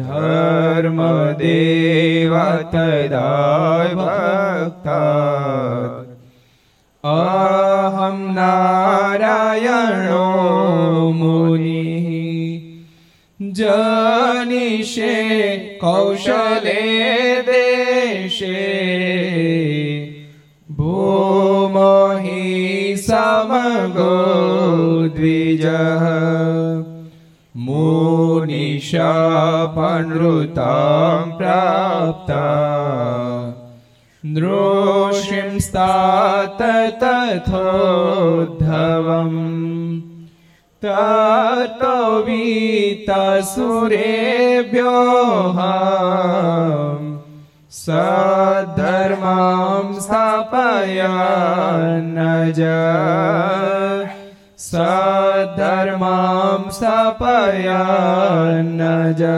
धर्मदेव तदा भक्ता अहं नारायणो मुनिः जनिषे कौशले देशे भूमहि समगो द्विजः मुनिशापनृतां प्राप्ता नृषिंस्तात तथोद्धवम् ततो वीतसुरेभ्योः सद्धर्मां स्थापयन्नज સધર્મામ સ્થાપયા જય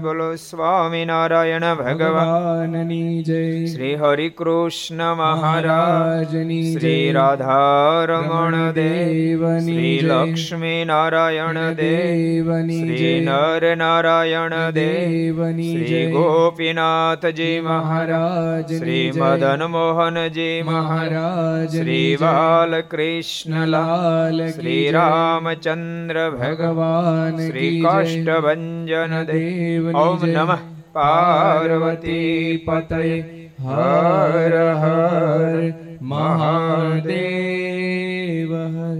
બોલો સ્વામિનારાયણ ભગવાનની જય શ્રી હરિ કૃષ્ણ મહારાજની શ્રી રાધારમણ દેવની શ્રી લક્ષ્મી નારાયણ દેવની શ્રી નર નારાયણ દેવની શ્રી ગોપીનાથજી મહારાજ શ્રી મદન મોહનજી મહારાજ શ્રી બાલકૃષ્ણ લાલ શ્રી રામચંદ્ર ભગવાન શ્રી કાષ્ટભન દેવ ઓમ નમઃ પાર્વતી પતય હર હર મહાદેવ હર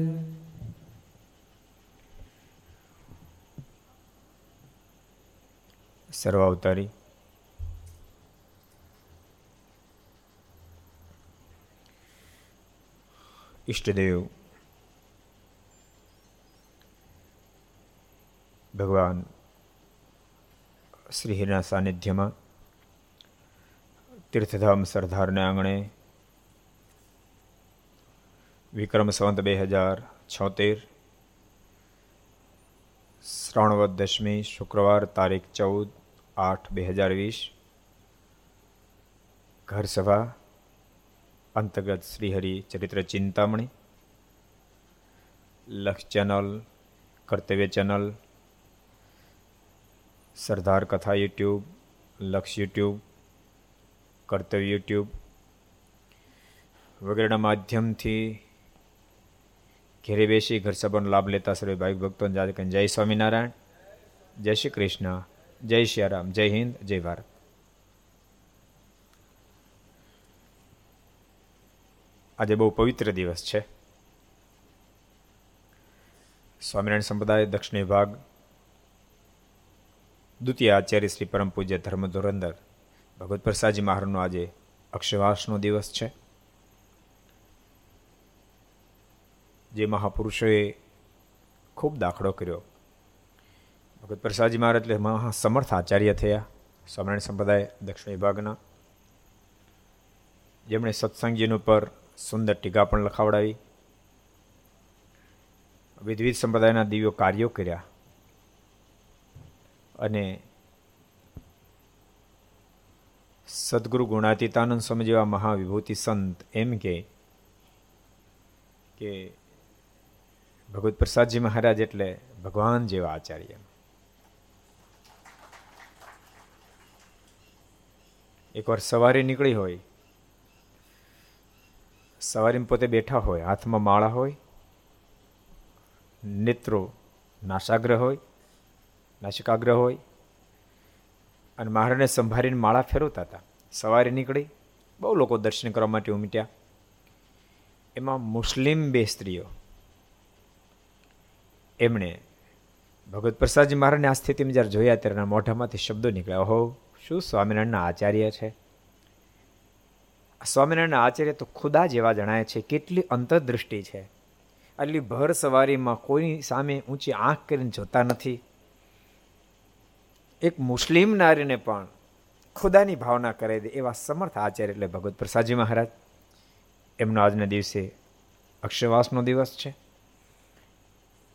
સર્વાવતારી ઈષ્ટદેવ ભગવાન શ્રીહરિના સાનિધ્યમાં તીર્થધામ સરદારને આંગણે વિક્રમ સંવત બે હજાર છોતેર શ્રાવણવદ દશમી શુક્રવાર તારીખ ચૌદ આઠ બે હજાર વીસ ઘર સભા અંતર્ગત શ્રીહરિ ચરિત્ર ચિંતામણી લક્ષ ચેનલ કર્તવ્ય ચેનલ સરદાર કથા યુટ્યુબ, લક્ષ યુટ્યુબ, કર્તવ્ય યુટ્યુબ વગેરેના માધ્યમથી ઘેરે બેસી ઘર સભાનો લાભ લેતા સર્વે ભાઈ ભક્તો જય સ્વામિનારાયણ, જય શ્રી કૃષ્ણ, જય શ્રી રામ, જય હિન્દ, જય ભારત. આજે બહુ પવિત્ર દિવસ છે. સ્વામિનારાયણ સંપ્રદાય દક્ષિણ વિભાગ દ્વિતીય આચાર્ય શ્રી પરમ પૂજ્ય ધર્મ ધોરંદર ભગવત પ્રસાદજી મહારાજનો આજે અક્ષવાસનો દિવસ છે. જે મહાપુરુષોએ ખૂબ દાખલો કર્યો. ભગત પ્રસાદજી મહારાજ એટલે મહાસમર્થ આચાર્ય થયા, સ્વામિનારાયણ સંપ્રદાય, દક્ષિણ વિભાગના. જેમણે સત્સંગજીનું પર સુંદર ટીકા પણ લખાવડાવી. વિવિધ સંપ્રદાયના દિવ્યો કાર્યો કર્યા. અને સદગુરુ ગુણાતીતાનંદ સ્વામી જેવા મહાવિભૂતિ સંત એમ કે કે ભગવત પ્રસાદજી મહારાજ એટલે ભગવાન જેવા આચાર્ય. એકવાર સવારે નીકળી હોય, સવારે પોતે બેઠા હોય, હાથમાં માળા હોય, નેત્રો નાશાગ્રહ હોય નાશિકાગ્રહ હોય અને મહારાજને સંભાળીને માળા ફેરવતા હતા. સવારે નીકળી, બહુ લોકો દર્શન કરવા માટે ઉમટ્યા. એમાં મુસ્લિમ બે સ્ત્રીઓ. એમણે ભગવત પ્રસાદજી મહારાજને આ સ્થિતિમાં જ્યારે જોયા ત્યારે મોઢામાંથી શબ્દો નીકળ્યા હો શું સ્વામિનારાયણના આચાર્ય છે? સ્વામિનારાયણના આચાર્ય તો ખુદા જેવા જણાય છે, કેટલી અંતરદૃષ્ટિ છે. આટલી ભર સવારીમાં કોઈ સામે ઊંચી આંખ કરીને જોતા નથી. એક મુસ્લિમ નારીને પણ ખુદાની ભાવના કરે દે એવા સમર્થ આચાર્ય એટલે ભગવત પ્રસાદજી મહારાજ. એમનો આજના દિવસે અક્ષરવાસનો દિવસ છે.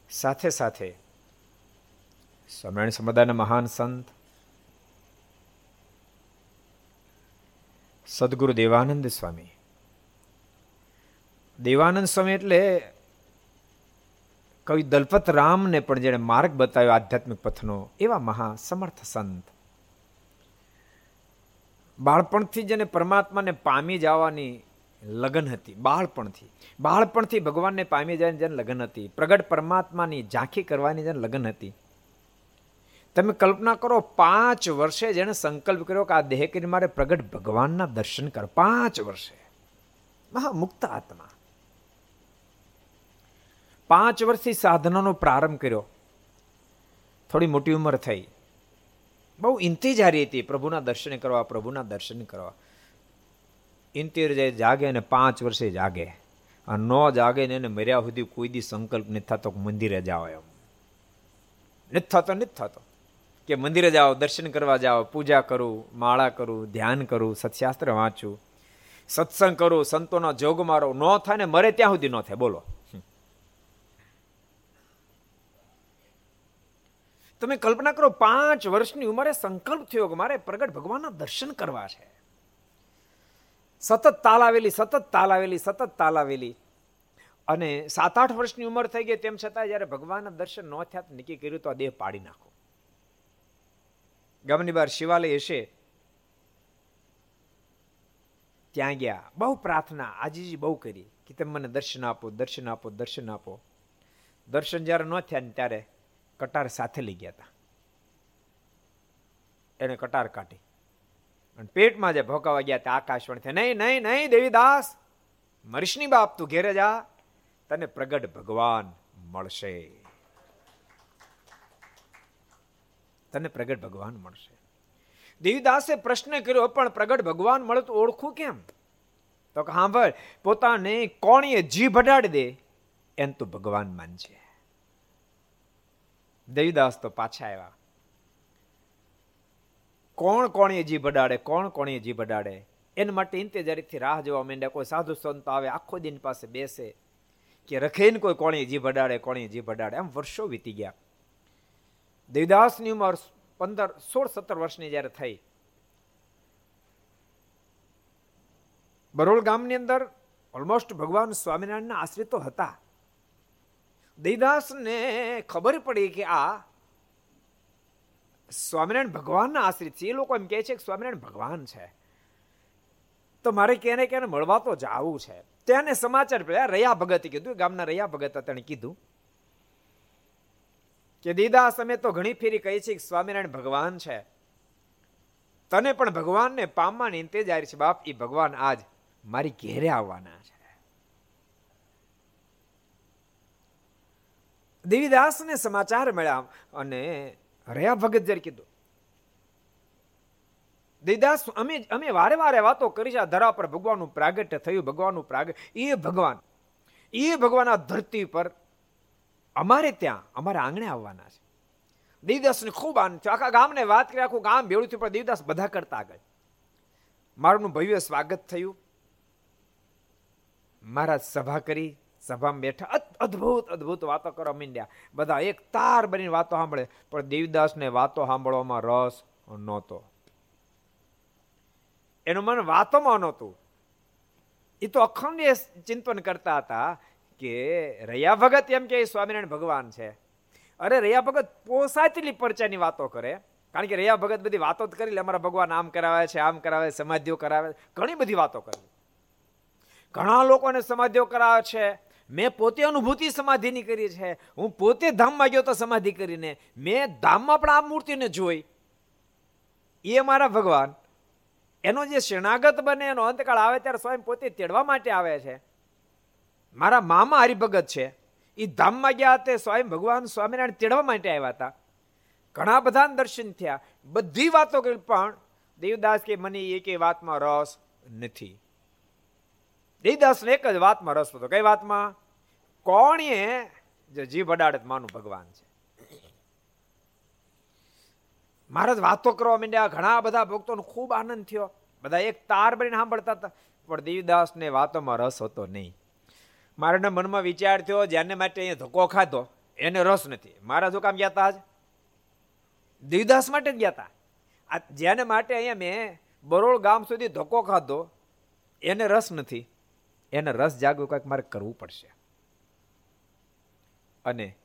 સાથે સાથે સ્વામિનારાયણ સમુદાયના મહાન સંત, સદગુરુ દેવાનંદ સ્વામી. દેવાનંદ સ્વામી એટલે કવિ દલપત રામને પણ જેણે માર્ગ બતાવ્યો આધ્યાત્મિક પથનો, એવા મહા સમર્થ સંત. બાળપણથી જેને પરમાત્માને પામી જવાની લગન હતી, બાળપણથી. બાળપણથી ભગવાનને પામી જવાની જેને લગન હતી, પ્રગટ પરમાત્માની ઝાંખી કરવાની જેને લગન હતી. તમે કલ્પના કરો, પાંચ વર્ષે જેણે સંકલ્પ કર્યો કે આ દેહ કરી મારે પ્રગટ ભગવાનના દર્શન કર, પાંચ વર્ષે. મહા મુક્ત આત્મા. પાંચ વર્ષથી સાધનાનો પ્રારંભ કર્યો. થોડી મોટી ઉંમર થઈ. બહુ ઇંતજારી હતી પ્રભુના દર્શન કરવા, પ્રભુના દર્શન કરવા. ઇન્તિર જાય, જાગે અને પાંચ વર્ષે જાગે. અને ન જાગે ને એને મર્યા સુધી કોઈ દી સંકલ્પ નથી થતો મંદિરે જાઓ એમ. નથી થતો નથી થતો. કે મંદિરે જાઓ, દર્શન કરવા જાઓ, પૂજા કરું, માળા કરું, ધ્યાન કરું, સત્શાસ્ત્ર વાંચું. સત્સંગ કરું, સંતોનો જોગ મારો. ન થાય ને મરે ત્યાં સુધી ન થાય. બોલો. તમે કલ્પના કરો, પાંચ વર્ષની ઉંમરે સંકલ્પ થયો કે મારે પ્રગટ ભગવાનના દર્શન કરવા છે. સતત તાલાવેલી સતત તાલાવેલી સતત તાલાવેલી અને સાત આઠ વર્ષની ઉંમર થઈ ગઈ તેમ છતાં જ્યારે ભગવાનના દર્શન ન થયા નક્કી કર્યું તો આ દેહ પાડી નાખો. ગામની બાર શિવાલય હશે. ત્યાં ગયા. બહુ પ્રાર્થના આજીજી બહુ કરી કે તમે મને દર્શન આપો દર્શન આપો દર્શન આપો. દર્શન જ્યારે ન થયા ને ત્યારે કટાર સાથે લઈ ગયા હતા. એને કટાર કાઢી. અને પેટમાં જે ભોકાવા ગયા ત્યાં આકાશવાણી નહીં નહીં નહીં, દેવીદાસ મરીશની બાપ તું ઘેરે જા, તને પ્રગટ ભગવાન મળશે. તને પ્રગટ ભગવાન મળશે. દેવીદાસે પ્રશ્ન કર્યો, પણ પ્રગટ ભગવાન મળે તો ઓળખું કેમ? તો કે ભાઈ, પોતાને કોણીએ જીભ અડાડી દે, એમ તો ભગવાન માનશે દેવીદાસ તો પાછા આવ્યા. કોણ કોણીએ જીભ અડાડે, કોણ કોણીએ જીભ અડાડે? એના માટે ઇંતેજારીથી રાહ જોવા માંડ્યા, કોઈ સાધુ સંત આવે, આખો દિન પાસે બેસે, કે રખેને કોઈ કોણીએ જીભ અડાડે કોણીએ જીભ અડાડે. આમ વર્ષો વીતી ગયા. દેવદાસની ઉંમર પંદર, સોળ, સત્તર વર્ષની જ્યારે થઈ, બરોળ ગામની અંદર ઓલમોસ્ટ ભગવાન સ્વામિનારાયણના આશ્રિતો હતા. દૈદાસને ખબર પડી કે આ સ્વામિનારાયણ ભગવાનના આશ્રિત છે. એ લોકો એમ કહે છે કે સ્વામિનારાયણ ભગવાન છે. તો મારે ક્યારે ક્યારે મળવા તો જવું છે. તેને સમાચાર પડ્યા રયા ભગતે કીધું, ગામના રયા ભગત તેણે કીધું કે દીદા અમે તો ઘણી ફેરી કહી છે કે સ્વામિનારાયણ ભગવાન છે. તને પણ ભગવાનને પામવાની ઇંતેજાર છે બાપ. એ ભગવાન આજ મારી ઘેરે આવવાના છે. દેવીદાસને સમાચાર મળ્યા અને રયા ભગત જ્યારે કીધું, દેવીદાસ, અમે અમે વારે વારે વાતો કરી છે ધરા પર ભગવાનનું પ્રાગટ્ય થયું, ભગવાનનું પ્રાગટ એ ભગવાન એ ભગવાન આ ધરતી પર અમારે ત્યાં, અમારા આંગણે આવવાના છે. દેવદાસને ખૂબ આનંદ થયો. આખા ગામને વાત કરી, આખું ગામ ભેળું થયું, પણ દેવદાસ બધા કરતા આગળ. મારું ભવ્ય સ્વાગત થયું. મહારાજ સભા કરી. સભામાં બેઠા. અદ્ભુત અદ્ભુત વાતો કરવા માંડ્યા. બધા એક તાર બનીને વાતો સાંભળે. પણ દેવદાસને વાતો સાંભળવામાં રસ નહોતો. એનું મન વાતોમાં નહોતું. એ તો અખંડ ચિંતન કરતા હતા કે રયા ભગત એમ કે સ્વામિનારાયણ ભગવાન છે. અરે રયા ભગત પોસાતલી પરચાની વાતો કરે. કારણ કે રયા ભગત બધી વાતો જ કરી લે. અમારા ભગવાન આમ કરાવે છે, આમ કરાવે સમાધિઓ કરાવે ઘણી બધી વાતો કરી. ઘણા લોકોને સમાધિઓ કરાવે છે. મેં પોતે અનુભૂતિ સમાધિની કરી છે. હું પોતે ધામમાં ગયો તો સમાધિ કરીને. મેં ધામમાં પણ આ મૂર્તિને જોઈ. એ મારા ભગવાન. એનો જે શરણાગત બને, એનો અંતકાળ આવે ત્યારે સ્વયં પોતે તેડવા માટે આવે છે. મારા મામા હરિભગત છે. એ ધામમાં ગયા તે સ્વયં ભગવાન સ્વામિનારાયણ તેડવા માટે આવ્યા હતા. ઘણા બધા દર્શન થયા. બધી વાતો કરી પણ દેવદાસ કે મને એક વાતમાં રસ નથી. દેવદાસને એક જ વાતમાં રસ હતો. કઈ વાતમાં? કોણીએ જે જીભ અડાડે માનું ભગવાન છે. મહારાજ વાતો કરવા માંડ્યા, ઘણા બધા ભક્તોનો ખૂબ આનંદ થયો. બધા એક તાર ભરીને સાંભળતા હતા. પણ દેવીદાસને વાતોમાં રસ હતો નહીં. મારાના મનમાં વિચાર થયો જેને માટે અહીંયા ધક્કો ખાધો. એને રસ નથી. મારા જો કામ ગયા હતા આજ? દેવીદાસ માટે જ ગયા હતા આ જેને માટે અહીંયા મેં બરોળ ગામ સુધી ધક્કો ખાધો. એને રસ નથી. એને રસ જાગવું કંઈક મારે કરવું પડશે. અને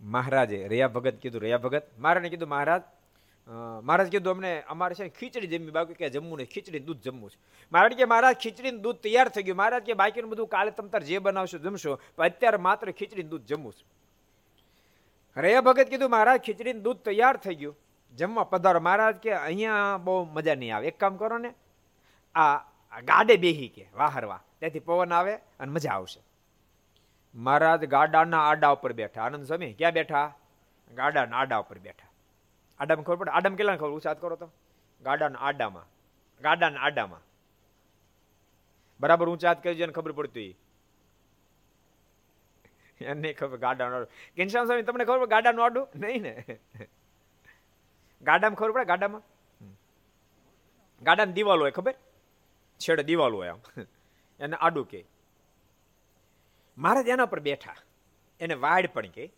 મહારાજે રયા ભગત કીધું રયા ભગત, મારાને કીધું, મહારાજ મહારાજ કીધું, અમને અમારે છે ખીચડી જમવી બાકી કે જમવું નહીં ખીચડી દૂધ જમવું છે. મહારાજ કે, મહારાજ ખીચડી દૂધ તૈયાર થઈ ગયું. મહારાજ કે, બાકીનું બધું કાલે તમ તાર જે બનાવશો, જમશો, પણ અત્યારે માત્ર ખીચડી દૂધ જમવું છે. રયા ભગત કીધું, મહારાજ ખીચડી દૂધ તૈયાર થઈ ગયું. જમવા પધારો. મહારાજ કે, અહીંયા બહુ મજા નહીં આવે. એક કામ કરો ને, આ ગાડે બેહી કે વાહરવા ત્યાંથી પવન આવે અને મજા આવશે. મહારાજ ગાડાના આડા ઉપર બેઠા. આનંદ સ્વામી, ક્યાં બેઠા? ગાડાના આડા ઉપર બેઠા. આડામાં ખબર પડે? આડામાં કેટલા ખબર? ઉચાત કરો તો. ગાડાના આડામાં. ગાડાના આડામાં. બરાબર ઊંચાત કરી એને ખબર પડતી એને ખબર ગાડાનો ઘનશ્યામ સ્વામી, તમને ખબર પડે ગાડાનું આડું? નહીં ને. ગાડામાં ખબર પડે? ગાડામાં? ગાડાની દિવાલ હોય, ખબર? છેડે દિવાલ હોય આમ. એને આડું કે. મહારાજ એના પર બેઠા. એને વાડ પણ કે.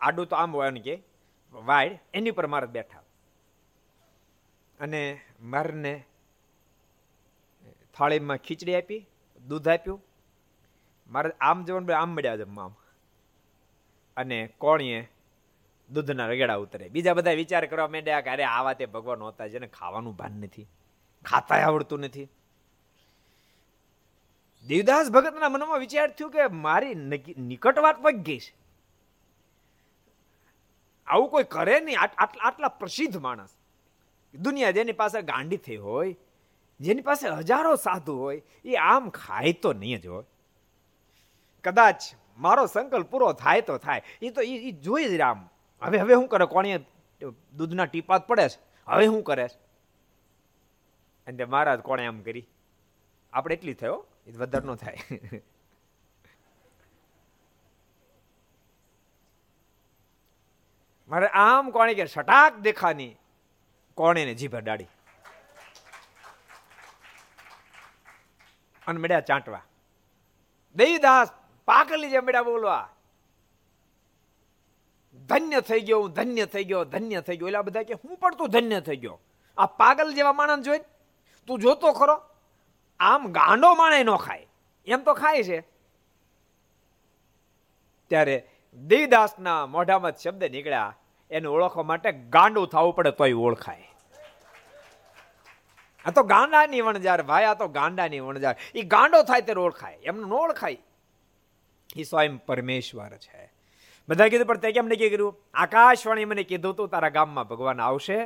આડું તો આમ હોય કે. વાડ, એની પર મહારાજ બેઠા. અને મારને થાળીમાં ખીચડી આપી, દૂધ આપ્યું. મારે આમ જવાનું આમ મળ્યા જમવા આમ. અને કોણીએ દૂધના રગડા ઉતરે બીજા બધા વિચાર કરવા માંડ્યા કે અરે આવા તે ભગવાન હોતા જેને ખાવાનું ભાન નથી. ખાતા આવડતું નથી. દેવદાસ ભગતના મનમાં વિચાર થયું કે મારી નિકટ વાત પગ ગઈ છે. આવું કોઈ કરે નહીં. આટલા પ્રસિદ્ધ માણસ. દુનિયા જેની પાસે ગાંડી થઈ હોય, જેની પાસે હજારો સાધુ હોય, એ આમ ખાય તો નહીં જ હોય. કદાચ મારો સંકલ્પ પૂરો થાય તો થાય. એ તો એ જોઈ જ આમ હવે હવે શું કરે? કોણે દૂધના ટીપાત પડે છે. હવે શું કરે છે? અને મહારાજ કોણે આમ કરી? આપણે એટલી થયો? એ વધારે નો થાય. મારે આમ કોણે કે સટાક દેખાની, કોણે ને જીભ ડાળી. અને મેળ્યા ચાંટવા. દેવીદાસ પાકલી જે મેળ્યા બોલવા. ધન્ય થઈ ગયો, હું ધન્ય થઈ ગયો, ધન્ય થઈ ગયો. એટલે બધા કે હું પણ તું ધન્ય થઈ ગયો. આ પાગલ જેવા માણસ જોઈ તું જોતો ખરો. આમ ગાંડો માણે ન ખાય. એમ તો ખાય છે. ત્યારે દેવદાસના મોઢામાં શબ્દ નીકળ્યા. એને ઓળખવા માટે ગાંડું થવું પડે તોય ઓળખાય. આ તો ગાંડાની વણજાર ભાઈ, આ તો ગાંડાની વણજાર એ ગાંડો થાય ત્યારે ઓળખાય. એમને ન ઓળખાય. એ સ્વયં પરમેશ્વર છે. બધા કીધું, પણ તે કેમ નક્કી કર્યું? આકાશવાણી મને કીધું તું, તારા ગામમાં ભગવાન આવશે.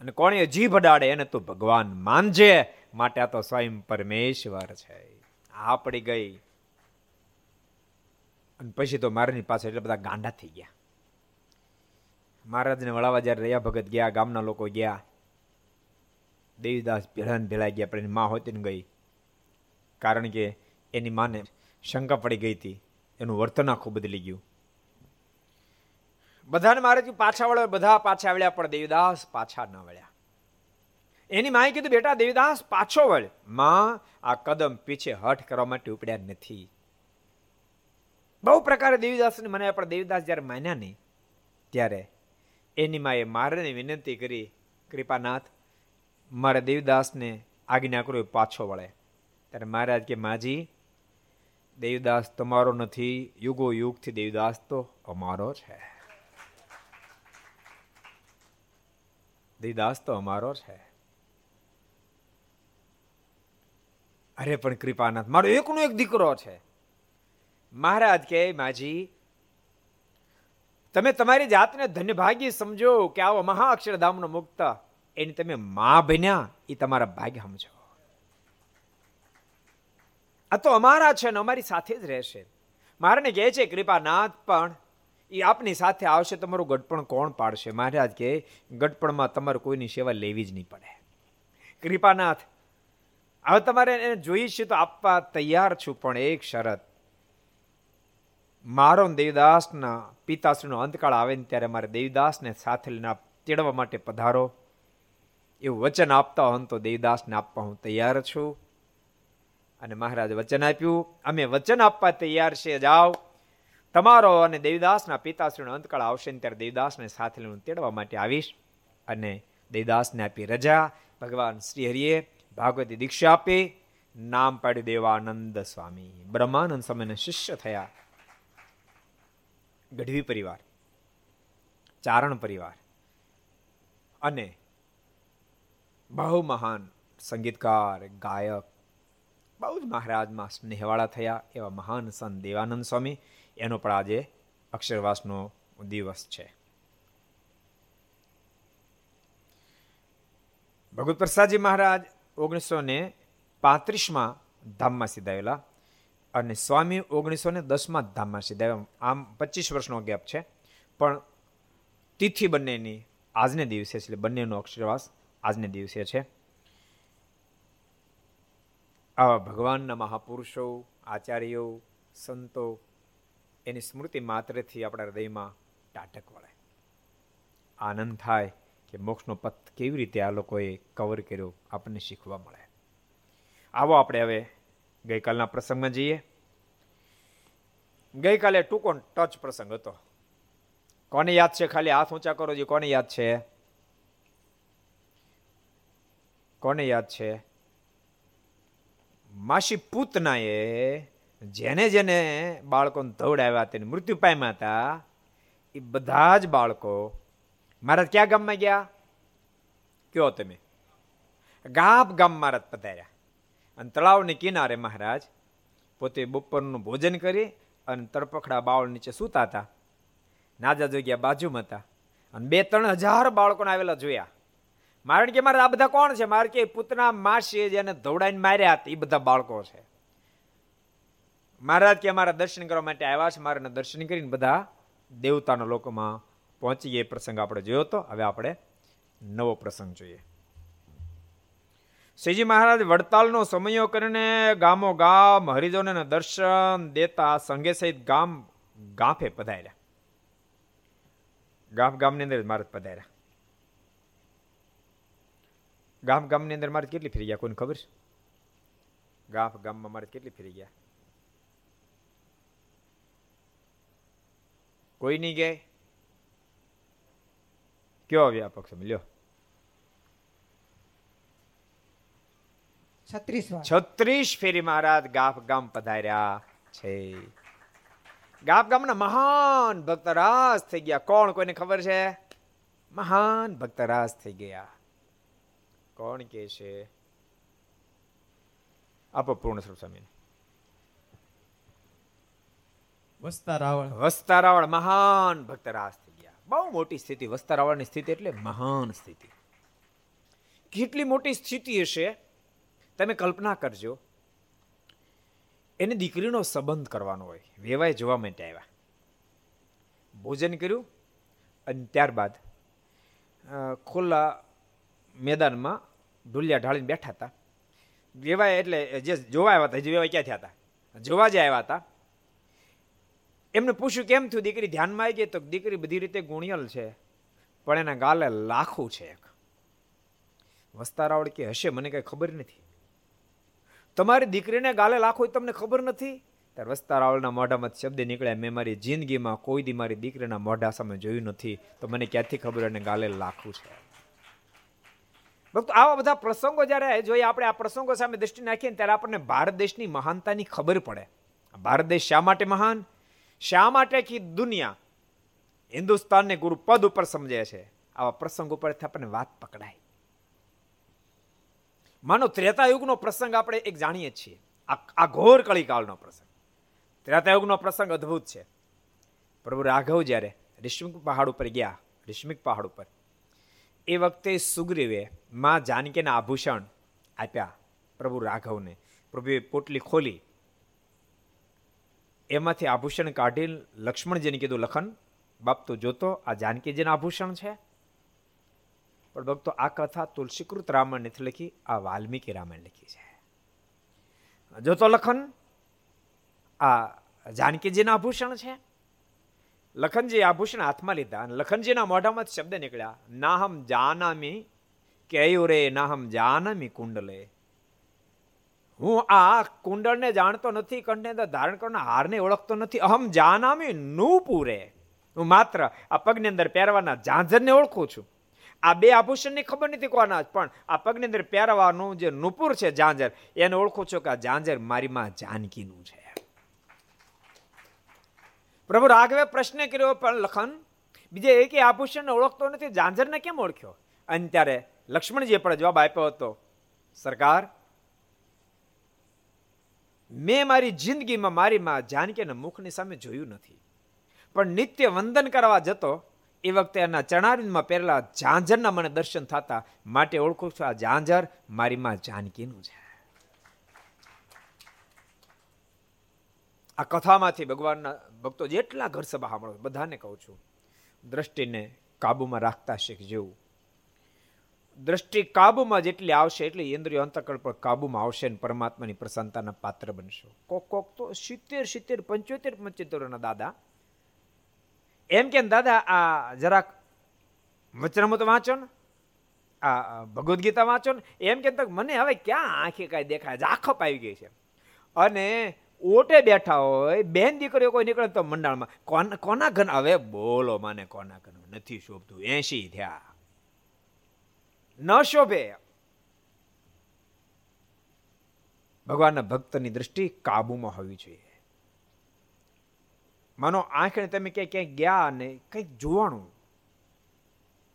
અને કોણે જીભ અડાડે એને તું ભગવાન માનજે. માટે આ તો સ્વયં પરમેશ્વર છે. આ પડી ગઈ. અને પછી તો મારાની પાસે એટલે બધા ગાંડા થઈ ગયા. મહારાજને વળાવા જ્યારે રહ્યા, ભગત ગયા, ગામના લોકો ગયા. દેવીદાસ ભેળા ભેળા ગયા, પણ એની માં હોતી ને ગઈ. કારણ કે એની માને શંકા પડી ગઈ હતી. એનું વર્તન આખું બદલી ગયું. બધાને મારે પાછા વળ્યા બધા પાછા વળ્યા, પણ દેવીદાસ પાછા ન વળ્યા. એની માએ કીધું, બેટા, દેવીદાસ, પાછો વળ. માં આ કદમ પીછે હઠ કરવા માટે ઉપડ્યા નથી. બહુ પ્રકારે દેવીદાસને મને પણ દેવીદાસ જ્યારે માન્યા નહીં, ત્યારે એની માએ મારે વિનંતી કરી, કૃપાનાથ, મારે દેવદાસને આજ્ઞા કરો પાછો વળે. ત્યારે મહારાજ કે, માજી, દેવદાસ તમારો નથી યુગો યુગથી દેવદાસ તો અમારો છે. દેવદાસ તો અમારો છે. અરે પણ કૃપાનાથ, મારો એકનો એક દીકરો છે. મહારાજ કે, માજી, તમે તમારી જાતને ધન્યભાગી સમજો કે આવો મહાઅક્ષરધામનો મુક્ત. એની તમે મા બન્યા, એ તમારા ભાગ્ય સમજો. આ તો અમારા છે ને અમારી સાથે જ રહેશે. મારાને કહે છે, કૃપાનાથ, પણ એ આપની સાથે આવશે, તમારું ગઢપણ કોણ પાડશે? મહારાજ કે, ગઢપણમાં તમારે કોઈની સેવા લેવી જ નહીં પડે. કૃપાનાથ હવે તમારે એને જોઈ છે તો આપવા તૈયાર છું, પણ એક શરત. મારો દેવદાસના પિતાશ્રીનો અંતકાળ આવે ને ત્યારે મારે દેવીદાસને સાથે લઈને તેડવા માટે પધારો. એવું વચન આપતા હોન તો દેવીદાસને આપવા હું તૈયાર છું. અને મહારાજ વચન આપ્યું, અમે વચન આપવા તૈયાર છે, જાઓ. તમારો અને દેવદાસના પિતાશ્રીનો અંતકાળ આવશે ને ત્યારે દેવદાસને સાથે લઈને તેડવા માટે આવીશ. અને દેવીદાસને આપી રજા. ભગવાન શ્રી હરિએ ભાગવતી દીક્ષા આપી. નામ પાડ્યું દેવાનંદ સ્વામી. બ્રહ્માનંદ સ્વામીના શિષ્ય થયા. ગઢવી પરિવાર. ચારણ પરિવાર. અને બહુ મહાન સંગીતકાર, ગાયક, બહુ જ મહારાજમાં સ્નેહવાળા થયા એવા મહાન સંત દેવાનંદ સ્વામી. એનો પણ આજે અક્ષરવાસનો દિવસ છે. ભગવત પ્રસાદજી મહારાજ ઓગણીસો ને પાંત્રીસમાં ધામમાં સીધાયેલા અને સ્વામી ઓગણીસો ને દસમાં ધામમાં સીધાયા આમ પચીસ વર્ષનો ગેપ છે. પણ તિથિ બંનેની આજને દિવસે એટલે બંનેનો અક્ષરવાસ આજને દિવસે છે. આવા ભગવાનના મહાપુરુષો, આચાર્યો, સંતો, એની સ્મૃતિ માત્રથી આપણા હૃદયમાં ટાટક વળે. આનંદ થાય. કે મોક્ષનો પથ કેવી રીતે આ લોકોએ કવર કર્યો, આપણને શીખવા મળે. આવો આપણે હવે ગઈકાલના પ્રસંગમાં જઈએ. ગઈકાલે ટૂંકો ટચ પ્રસંગ હતો. કોને યાદ છે? ખાલી હાથ ઊંચા કરો જે કોને યાદ છે? કોને યાદ છે? માસી પૂતનાએ જેને જેને બાળકોને ધવડાવ્યા, તેને મૃત્યુ પામ્યા હતા, એ બધા જ બાળકો મહારાજ ક્યાં ગામમાં ગયા? કયો તમે? ગાપ ગામ મહારાજ પધાર્યા. અને તળાવની કિનારે મહારાજ પોતે બપોરનું ભોજન કરી અને તરપખડા બાવળ નીચે સૂતા હતા. નાજા જોગ્યા બાજુમાં હતા. અને બે ત્રણ હજાર બાળકોને આવેલા જોયા. મારણ કે મારે આ બધા કોણ છે? મારે કે પૂતના માસી જેને ધોડાઈને માર્યા હતા એ બધા બાળકો છે. મહારાજ કે મારા દર્શન કરવા માટે આવ્યા છે. મારે દર્શન કરીને બધા દેવતાના લોકોમાં પહોંચી એ પ્રસંગ આપણે જોયો હતો. હવે આપણે નવો પ્રસંગ જોઈએ. શ્રીજી મહારાજ વડતાલનો સમયો કરીને ગામો ગામ હરિજનોને દર્શન દેતા સંઘે સહિત ગામ ગાંફે પધાર્યા. ગામ ગામની અંદર મહારાજ પધાર્યા. ગામ ગામની અંદર મારે કેટલી ફેરી ગયા કોઈને ખબર છે? ગામ ગામમાં મારે કેટલી ફેરી ગયા? કોઈ નહીં ગયા કયો વ્યાપક સમય લ્યો છત્રીસ ફેરી મહારાજ ગાફ ગામ પધાર્યા છે ગાફ ગામના મહાન ભક્તરાજ થઈ ગયા કોણ કોઈને ખબર છે મહાન ભક્તરાજ થઈ ગયા કોણ કે છે આપો પૂર્ણ સ્વરૂપ સ્વામી વસ્તા રાવળ વસ્તારાવળ મહાન ભક્તરાજ બહુ મોટી સ્થિતિ, વસ્તારાવળની સ્થિતિ એટલે મહાન સ્થિતિ. કેટલી મોટી સ્થિતિ હશે? તમે કલ્પના કરજો. એને દીકરીનો સંબંધ કરવાનો હોય. વેવાય જોવા માટે આવ્યા. ભોજન કર્યું અને ત્યારબાદ ખુલ્લા મેદાનમાં ઢુલિયા ઢાળીને બેઠા હતા. વેવાય એટલે જે જોવા આવ્યા હતા હજી વેવાય ક્યાં થયા હતા? જોવા જે આવ્યા હતા. એમને પૂછ્યું કેમ થયું? દીકરી ધ્યાનમાં આવી ગઈ તો દીકરી બધી રીતે ગુણિયલ છે, પણ એના ગાલે લાખું છે એક. વસ્તારાવળ કે હશે, મને કઈ ખબર નથી. તમારી દીકરીને ગાલે લાખો તમને ખબર નથી? ત્યારે વસ્તારાવળના મોઢામાં શબ્દ નીકળ્યા મેં મારી જિંદગીમાં કોઈ દી મારી દીકરીના મોઢા સામે જોયું નથી, તો મને ક્યાંથી ખબર એને ગાલે લાખું છે? ભક્તો, આવા બધા પ્રસંગો જ્યારે જોઈએ, આપણે આ પ્રસંગો સામે દ્રષ્ટિ નાખીએ ત્યારે આપણને ભારત દેશની મહાનતાની ખબર પડે. ભારત દેશ શા માટે મહાન? શા માટે કે દુનિયા હિન્દુસ્તાનને ગુરુ પદ ઉપર સમજે છે? આવા પ્રસંગ ઉપરથી આપણને વાત પકડાય. માનો ત્રેતા યુગનો પ્રસંગ આપણે એક જાણીએ છીએ. આ ઘોર કળીકાળનો પ્રસંગ. ત્રેતા યુગનો પ્રસંગ અદ્ભુત છે. પ્રભુ રાઘવ જ્યારે રિશ્મિક પહાડ ઉપર ગયા, રિશ્મિક પહાડ ઉપર, એ વખતે સુગ્રીવે માં જાનકીના આભૂષણ આપ્યા પ્રભુ રાઘવને. પ્રભુએ પોટલી ખોલી એમાંથી આભૂષણ કાઢી લક્ષ્મણજીને કીધું લખન બાપ તો જોતો, આ જાનકીજીના આભૂષણ છે. પણ ભક્તો, આ કથા તુલસીકૃત રામાયણ નથી લખી, આ વાલ્મીકી રામાયણ લખી છે. જોતો લખન, આ જાનકીજીના આભૂષણ છે. લખનજી આભૂષણ હાથમાં લીધા અને લખનજીના મોઢામાં શબ્દ નીકળ્યા, નાહમ જાનામી, કેયુરે નાહમ જાનામી કુંડલે. હું આ કુંડળને જાણતો નથી કંઠને અંદર ધારણ કરવાના હારને ઓળખતો નથી. અહમ જાનામી પૂરે હું માત્ર આ પગની અંદર પહેરવાના ઝાંઝરને ઓળખું છું. આ બે આભૂષણની ખબર નથી કોના, પણ આ પગની અંદર પહેરવાનું જે નુપુર છે ઝાંઝર, એને ઓળખું છું કે આ ઝાંઝર મારી માં જાનકીનું છે. પ્રભુ રાઘવે પ્રશ્ન કર્યો, પણ લખન, બીજે એક આભૂષણને ઓળખતો નથી, ઝાંઝરને કેમ ઓળખ્યો? અને ત્યારે લક્ષ્મણજીએ પણ જવાબ આપ્યો હતો, સરકાર મેં મારી જિંદગીમાં મારી માં જાનકીના મુખની સામે જોયું નથી. પણ નિત્ય વંદન કરવા જતો, એ વખતે એના ચણારીમાં પહેરેલા ઝાંઝરના મને દર્શન થતા માટે ઓળખું છું આ ઝાંઝર મારી માં જાનકીનું છે. આ કથામાંથી ભગવાનના ભક્તો જેટલા ઘર સભા સાંભળો બધાને કહું છું, દ્રષ્ટિને કાબુમાં રાખતા શીખજો. દ્રષ્ટિ કાબુમાં જેટલી આવશે એટલી ઇન્દ્રિયો અંતકળ પર કાબુમાં આવશે ને પરમાત્માની પ્રસન્નતાના પાત્ર બનશો. કોક કોક તો સિત્તેર સિત્તેર, પંચોતેર પંચોતેરના દાદા. એમ કે દાદા, આ જરાક વચનામૃત વાંચો ને? આ ભગવદ્ ગીતા વાંચો ને? એમ કે મને હવે ક્યાં આંખે કાંઈ દેખાય આખપ આવી ગઈ છે. અને ઓટે બેઠા હોય, બેન દીકરીઓ કોઈ નીકળે તો મંડાળમાં કોન કોના ઘન હવે બોલો માને કોના ઘન નથી શોભતું. એસી થયા. ન શોભે ભગવાનના ભક્તની દ્રષ્ટિ કાબુમાં હોવી જોઈએ. માનો આંખને તમે ક્યાંય ક્યાંય ગયા અને કંઈક જોવાનું,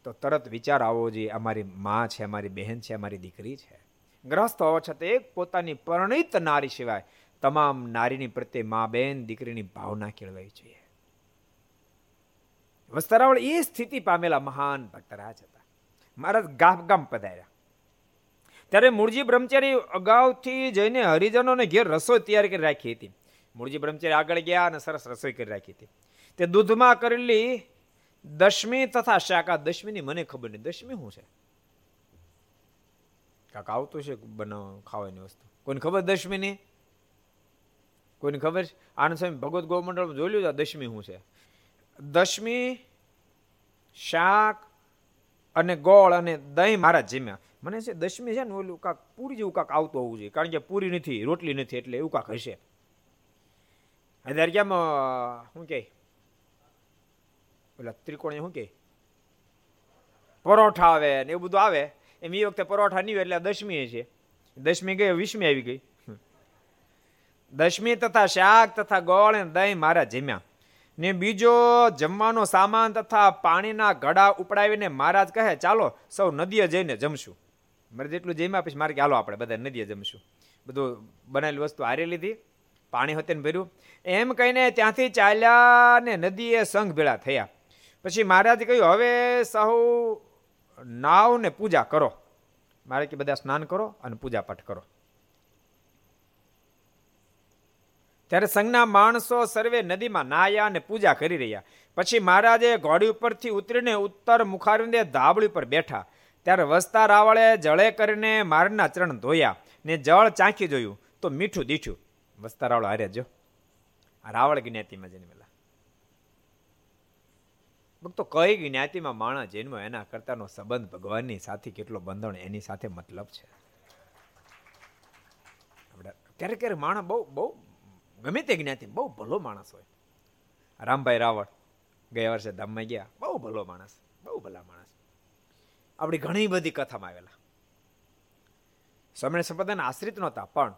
તો તરત વિચાર આવવો જોઈએ અમારી માં છે, અમારી બહેન છે, અમારી દીકરી છે. ગ્રસ્ત હોવા છતાં એક પોતાની પરણિત નારી સિવાય તમામ નારીની પ્રત્યે મા બેન દીકરીની ભાવના કેળવાઈ જોઈએ. વસ્તરાવળ એ સ્થિતિ પામેલા મહાન ભક્તરાજ હતા મહારાજ ગામ ગામ પધાર્યા. ત્યારે મૂળજી બ્રહ્મચારી અગાઉથી જઈને હરિજનોને ઘેર રસોઈ તૈયાર કરી રાખી હતી. મૂળજી બ્રહ્મચારી આગળ ગયા અને સરસ રસોઈ કરી રાખી હતી. તે દૂધમાં કરેલી દશમી તથા શાકા દશમીની મને ખબર નહીં. દશમી શું છે? કાક આવતું છે બનાવ ખાવાની વસ્તુ. કોઈને ખબર દશમીની? કોઈને ખબર છે? આનંદ સ્વામી ભગવત ગૌમંડળમાં જોઈ લીધું દશમી શું છે? દશમી શાક અને ગોળ અને દહીં મારા જીમ્યા. મને છે દશમી છે ને ઓલું કાંક પૂરી જેવું કાંક આવતું હોવું જોઈએ, કારણ કે પૂરી નથી, રોટલી નથી, એટલે એવું કાંક હશે. અત્યારે કેમ શું કે? ઓલા ત્રિકોણ શું કે? પરોઠા આવે ને એવું બધું આવે. એમ એ વખતે પરોઠા નહીં એટલે દશમી છે. દશમી ગઈ, વીસમી આવી ગઈ. દશમી તથા શાક તથા ગોળ અને દહીં મારા જમ્યા. ને બીજો જમવાનો સામાન તથા પાણીના ઘડા ઉપડાવીને મહારાજ કહે, ચાલો, સૌ નદીએ જઈને જમશું. મારે જેટલું જમ્યા પછી મારે કે, હાલો, આપણે બધા નદીએ જમશું. બધું બનાવેલી વસ્તુ હારી લીધી, પાણી હતું ભર્યું. એમ કહીને ત્યાંથી ચાલ્યા ને નદીએ સંઘ ભેળા થયા. પછી મહારાજે કહ્યું, હવે સહુ નાવ ને પૂજા કરો. મારે કે, બધા સ્નાન કરો અને પૂજા પાઠ કરો. ત્યારે સંઘના માણસો સર્વે નદીમાં નાયા અને પૂજા કરી રહ્યા. પછી મહારાજે ઘોડી ઉપરથી ઉતરીને ઉત્તર મુખારવિંદે ધાબળી પર બેઠા. ત્યારે વસતા રાવળે જળે કરીને મારના ચરણ ધોયા ને જળ ચાંખી જોયું તો મીઠું દીઠું. વસતા રાવળ હારે જો. આ રાવળ જ્ઞાતિમાં જન્મેલા. ભક્તો, કઈ જ્ઞાતિમાં માણસ જન્મ એના કરતાનો સંબંધ ભગવાનની સાથે કેટલો બંધણ એની સાથે મતલબ છે. ક્યારેક ક્યારેક માણસ બહુ બહુ ગમે તે જ્ઞાતિ, બહુ ભલો માણસ હોય. રામભાઈ રાવળ ગયા વર્ષે ધામમાં ગયા, બહુ ભલો માણસ, બહુ ભલા માણસ. આપણી ઘણી બધી કથામાં આવેલા. સમય સંપ્રદાયના આશ્રિત નહોતા, પણ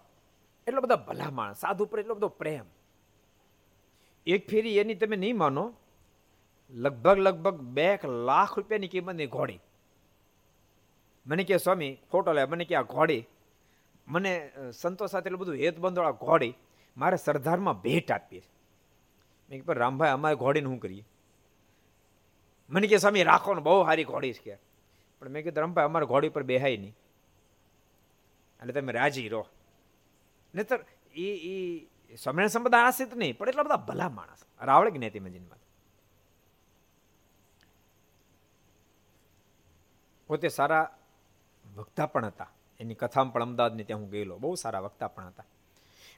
એટલો બધા ભલા માણસ, સાધુ પર એટલો બધો પ્રેમ. એક ફેરી એની તમે નહીં માનો, લગભગ લગભગ બે લાખ રૂપિયાની કિંમતની ઘોડી. મને કહે, સ્વામી ફોટો લે. મને કે આ ઘોડી. મને સંતોષ સાથે એટલું બધું હેત બંધોળા ઘોડી મારે સરદારમાં ભેટ આપીએ મેં કે રામભાઈ, અમારે ઘોડીને શું કરીએ? મને કે, સ્વામી, રાખો ને, બહુ સારી ઘોડી છે કે. પણ મેં કીધું, રામભાઈ, અમારે ઘોડી પર બેહાય નહીં. એટલે તમે રાજી રહો. નહીતર એ એ સ્વામિનારાયણ સંપ્રદાય આશ્રિત નહીં, પણ એટલા બધા ભલા માણસ. રાવળ જ્ઞાતિ મજીનમાં પોતે સારા વક્તા પણ હતા. એની કથામાં પણ અમદાવાદની ત્યાં હું ગયેલો. બહુ સારા વક્તા પણ હતા.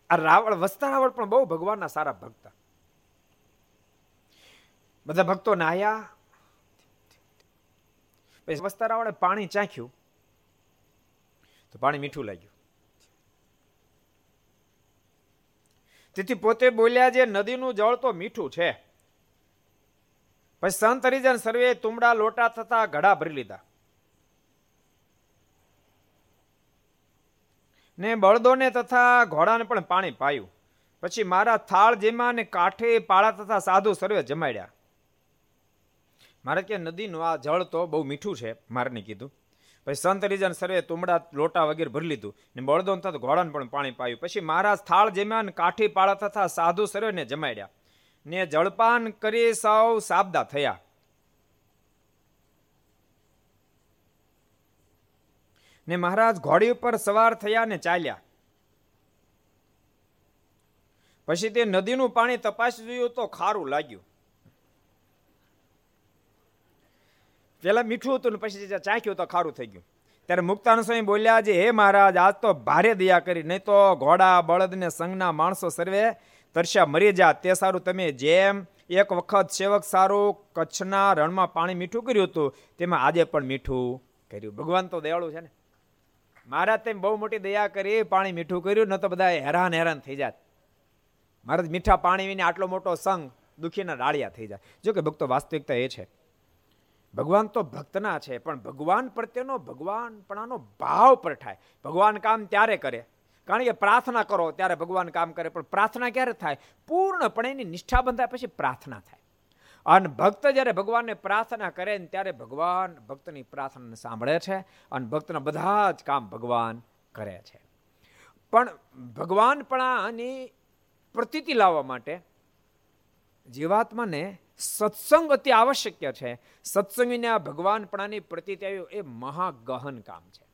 આ રાવળ વસ્તારાવળ પણ બહુ ભગવાનના સારા ભક્ત. બધા ભક્તો નાહ્યા પછી વસ્તારાવળે પાણી ચાખ્યું. તો પાણી મીઠું લાગ્યું. તેથી પોતે બોલ્યા જે નદીનું જળ તો મીઠું છે. પછી સંત હરિજન સર્વે તુમડા લોટા થતા ઘડા ભરી લીધા. ને બળદોને તથા ઘોડાને પણ પાણી પાયું. પછી મારા થાળ જેમાં ને કાંઠે પાળા તથા સાધુ સર્વે જમાડ્યા. મારે કે નદીનું આ જળ તો બહુ મીઠું છે મારને કીધું. પછી સંત રીજન સર્વે તુમડા લોટા વગેરે ભરી લીધું ને બળદો તથા ઘોડાને પણ પાણી પાયું. પછી મારા થાળ જેમાં કાઠી પાળા તથા સાધુ સર્વેને જમાડ્યા. ને જળપાન કરી સૌ સાબદા થયા. ને મહારાજ ઘોડી ઉપર સવાર થયા ને ચાલ્યા. પછી તે નદીનું પાણી તપાસી જોયું તો ખારું લાગ્યું. પેલા મીઠું હતું ને પછી ચાખ્યું તો ખારું થઈ ગયું. ત્યારે મુક્તાન સ્વામી બોલ્યા છે, હે મહારાજ, આજ તો ભારે દયા કરી, નહીં તો ઘોડા, બળદ ને સંઘના માણસો સર્વે તરસ્યા મરી જા. તે સારું તમે જેમ એક વખત સેવક સારું કચ્છના રણમાં પાણી મીઠું કર્યું હતું, તેમાં આજે પણ મીઠું કર્યું. ભગવાન તો દયાળુ છે ને. મહારાજ તેમ બહુ મોટી દયા કરી, પાણી મીઠું કર્યું, ન તો બધા હેરાન હેરાન થઈ જાત. મહારાજ મીઠા પાણી વિને આટલો મોટો સંઘ દુખીના ડાળિયા થઈ જાય. જો કે ભક્તો વાસ્તવિકતા એ છે. ભગવાન તો ભક્તના છે, પણ ભગવાન પ્રત્યેનો ભગવાનપણાનો ભાવ પ્રઠાય. ભગવાન કામ ત્યારે કરે. કારણ કે પ્રાર્થના કરો ત્યારે ભગવાન કામ કરે, પણ પ્રાર્થના ક્યારે થાય? પૂર્ણપણે એની નિષ્ઠા બંધાય, પછી પ્રાર્થના થાય. અને ભક્ત જ્યારે ભગવાનને પ્રાર્થના કરે ને ત્યારે ભગવાન ભક્તની પ્રાર્થનાને સાંભળે છે અને ભક્તના બધા જ કામ ભગવાન કરે છે. પણ ભગવાનપણાની પ્રતીતિ લાવવા માટે જીવાત્માને સત્સંગ અતિ આવશ્યક છે. સત્સંગીને આ ભગવાનપણાની પ્રતીતિ આવ્યું એ મહાગહન કામ છે.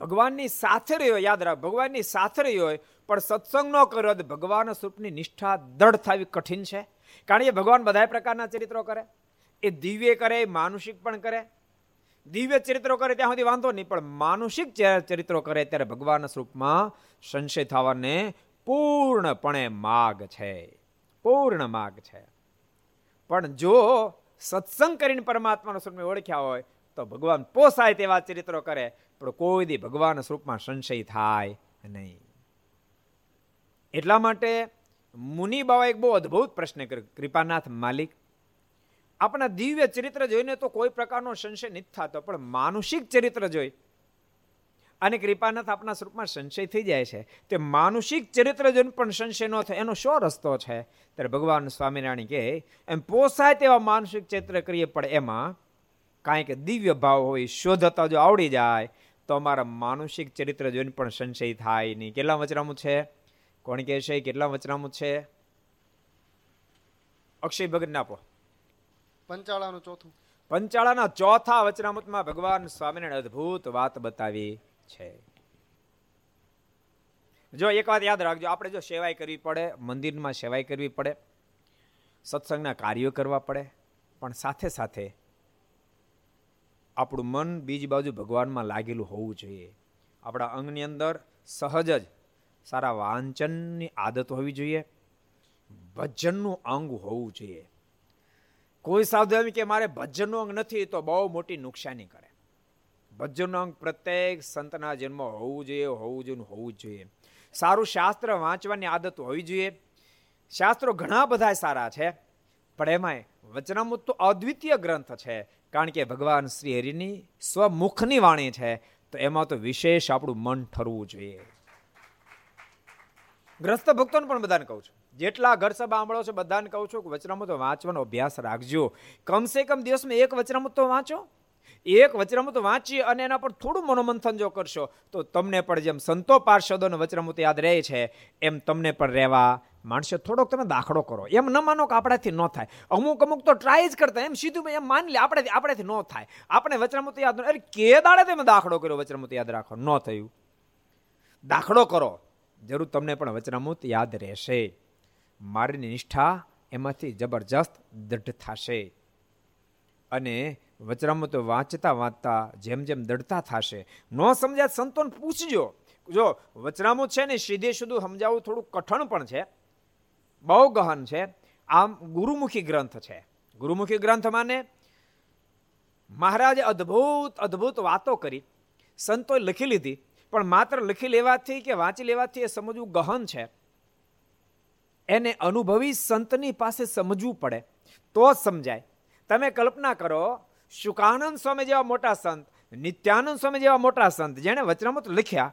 ભગવાનની સાથે રહ્યો, યાદ રાખ, ભગવાનની સાથે રહ્યો હોય, પણ સત્સંગ ન કર્યો તો ભગવાન સ્વરૂપની નિષ્ઠા દળ થવી કઠિન છે. કારણ કે ભગવાન બધા પ્રકારના ચરિત્રો કરે. એ દિવ્ય કરે માનુષિક પણ કરે. દિવ્ય ચરિત્રો કરે ત્યાં સુધી વાંધો નહીં, પણ માનુષિક ચરિત્રો કરે ત્યારે ભગવાનના સ્વરૂપમાં સંશય થવાને પૂર્ણપણે માગ છે. પૂર્ણ માગ છે. પણ જો સત્સંગ કરીને પરમાત્માના સ્વરૂપને ઓળખ્યા હોય, તો ભગવાન પોસાય તેવા ચરિત્રો કરે, પણ કોઈ દી ભગવાન સ્વરૂપમાં સંશય થાય નહીં. એટલા માટે મુનિ બાવા એક બહુ અદ્ભુત પ્રશ્ન કર્યો. કૃપાનાથ માલિક, આપણા દિવ્ય ચરિત્ર જોઈને તો કોઈ પ્રકારનો સંશય નથી થતો, પણ માનુષિક ચરિત્ર જોઈ અને કૃપાનાથ આપણા સ્વરૂપમાં સંશય થઈ જાય છે. તે માનુષિક ચરિત્ર જોઈને પણ સંશય ન થાય, એનો શો રસ્તો છે? ત્યારે ભગવાન સ્વામિનારાયણ કહે, એમ પોસાય તેવા માનસિક ચરિત્ર કરીએ, પણ એમાં કાંઈક દિવ્ય ભાવ હોય, શોધતા જો આવડી જાય, તો અમારા માનુષિક ચરિત્ર જોઈને પણ સંશય થાય નહીં. કેટલા વચરામું છે? કોણ કહે છે? કેટલા વચરામું છે? અક્ષય ભગત આપો. પંચાળાનું ચોથું. પંચાળાના ચોથા વચનામૃતમાં ભગવાન સ્વામિનારાયણ અદ્ભુત વાત બતાવી છે. જો એક વાત યાદ રાખજો આપણે જો સેવાય કરવી પડે મંદિરમાં સેવાય કરવી પડે સત્સંગના કાર્યો કરવા પડે પણ સાથે સાથે આપણું મન બીજી બાજુ ભગવાનમાં લાગેલું હોવું જોઈએ. આપણા અંગની અંદર સહજ જ સારા વાંચનની આદત હોવી જોઈએ, ભજનનું અંગ હોવું જોઈએ. કોઈ સાધુ એમ કે મારે ભજનનું અંગ નથી, તો બહુ મોટી નુકસાની કરે. ભજનનું અંગ પ્રત્યેક સંતના જન્મ હોવું જોઈએ હોવું જોઈએ હોવું જોઈએ. સારું શાસ્ત્ર વાંચવાની આદત હોવી જોઈએ. શાસ્ત્રો ઘણા બધા સારા છે, પણ એમાંય વચનામૃત તો અદ્વિતીય ગ્રંથ છે, કારણ કે ભગવાન શ્રી હરિની સ્વમુખની વાણી છે, તો એમાં તો વિશેષ આપણું મન ઠરવું જોઈએ. ગ્રસ્ત ભક્તોને પણ બધાને કહું છું. જેટલા ઘર સભા આંબળો છે, બધાને કહું છું કે વચનામૃત વાંચવાનો અભ્યાસ રાખજો. કમસે કમ દિવસમાં એક વચનામૃત વાંચો. એક વચનામૃત વાંચી અને એના પર થોડું મનોમંથન જો કરશો, તો તમને પણ જેમ સંતો પાર્ષદોને વચનામૃત યાદ રહે છે, એમ તમને પણ રહેવા માણસો થોડોક તમે દાખલો કરો. એમ ન માનો કે આપણાથી ન થાય. અમુક અમુક તો ટ્રાય જ કરતા, એમ સીધું એમ માની લે આપણે આપણેથી ન થાય. આપણે વચનામૃત યાદ અરે કે દાડે તમે દાખલો કર્યો, વચનામૃત યાદ રાખો. ન થયું. દાખલો કરો. જરૂર તમને પણ વચનામૃત યાદ રહેશે. મારીની નિષ્ઠા એમાંથી જબરજસ્ત દૃઢ થશે. અને વચરામૃત વાંચતા વાંચતા જેમ જેમ દૃઢતા થશે. ન સમજ્યા સંતોને પૂછજો. જો વચનામૃત છે ને સીધે સીધું સમજાવવું થોડું કઠણ પણ છે. બહુ ગહન છે. આમ ગુરુમુખી ગ્રંથ છે. ગુરુમુખી ગ્રંથ માને? મહારાજે અદ્ભુત અદ્ભુત વાતો કરી. સંતોએ લખી લીધી. પણ માત્ર લખી લેવાથી કે વાંચી લેવાથી એ સમજવું ગહન છે. એને અનુભવી સંતની પાસે સમજવું પડે. તો જ સમજાય. તમે કલ્પના કરો, શુકાનંદ સ્વામી જેવા મોટા સંત, નિત્યાનંદ સ્વામી જેવા મોટા સંત, જેણે વચનામૃત લખ્યા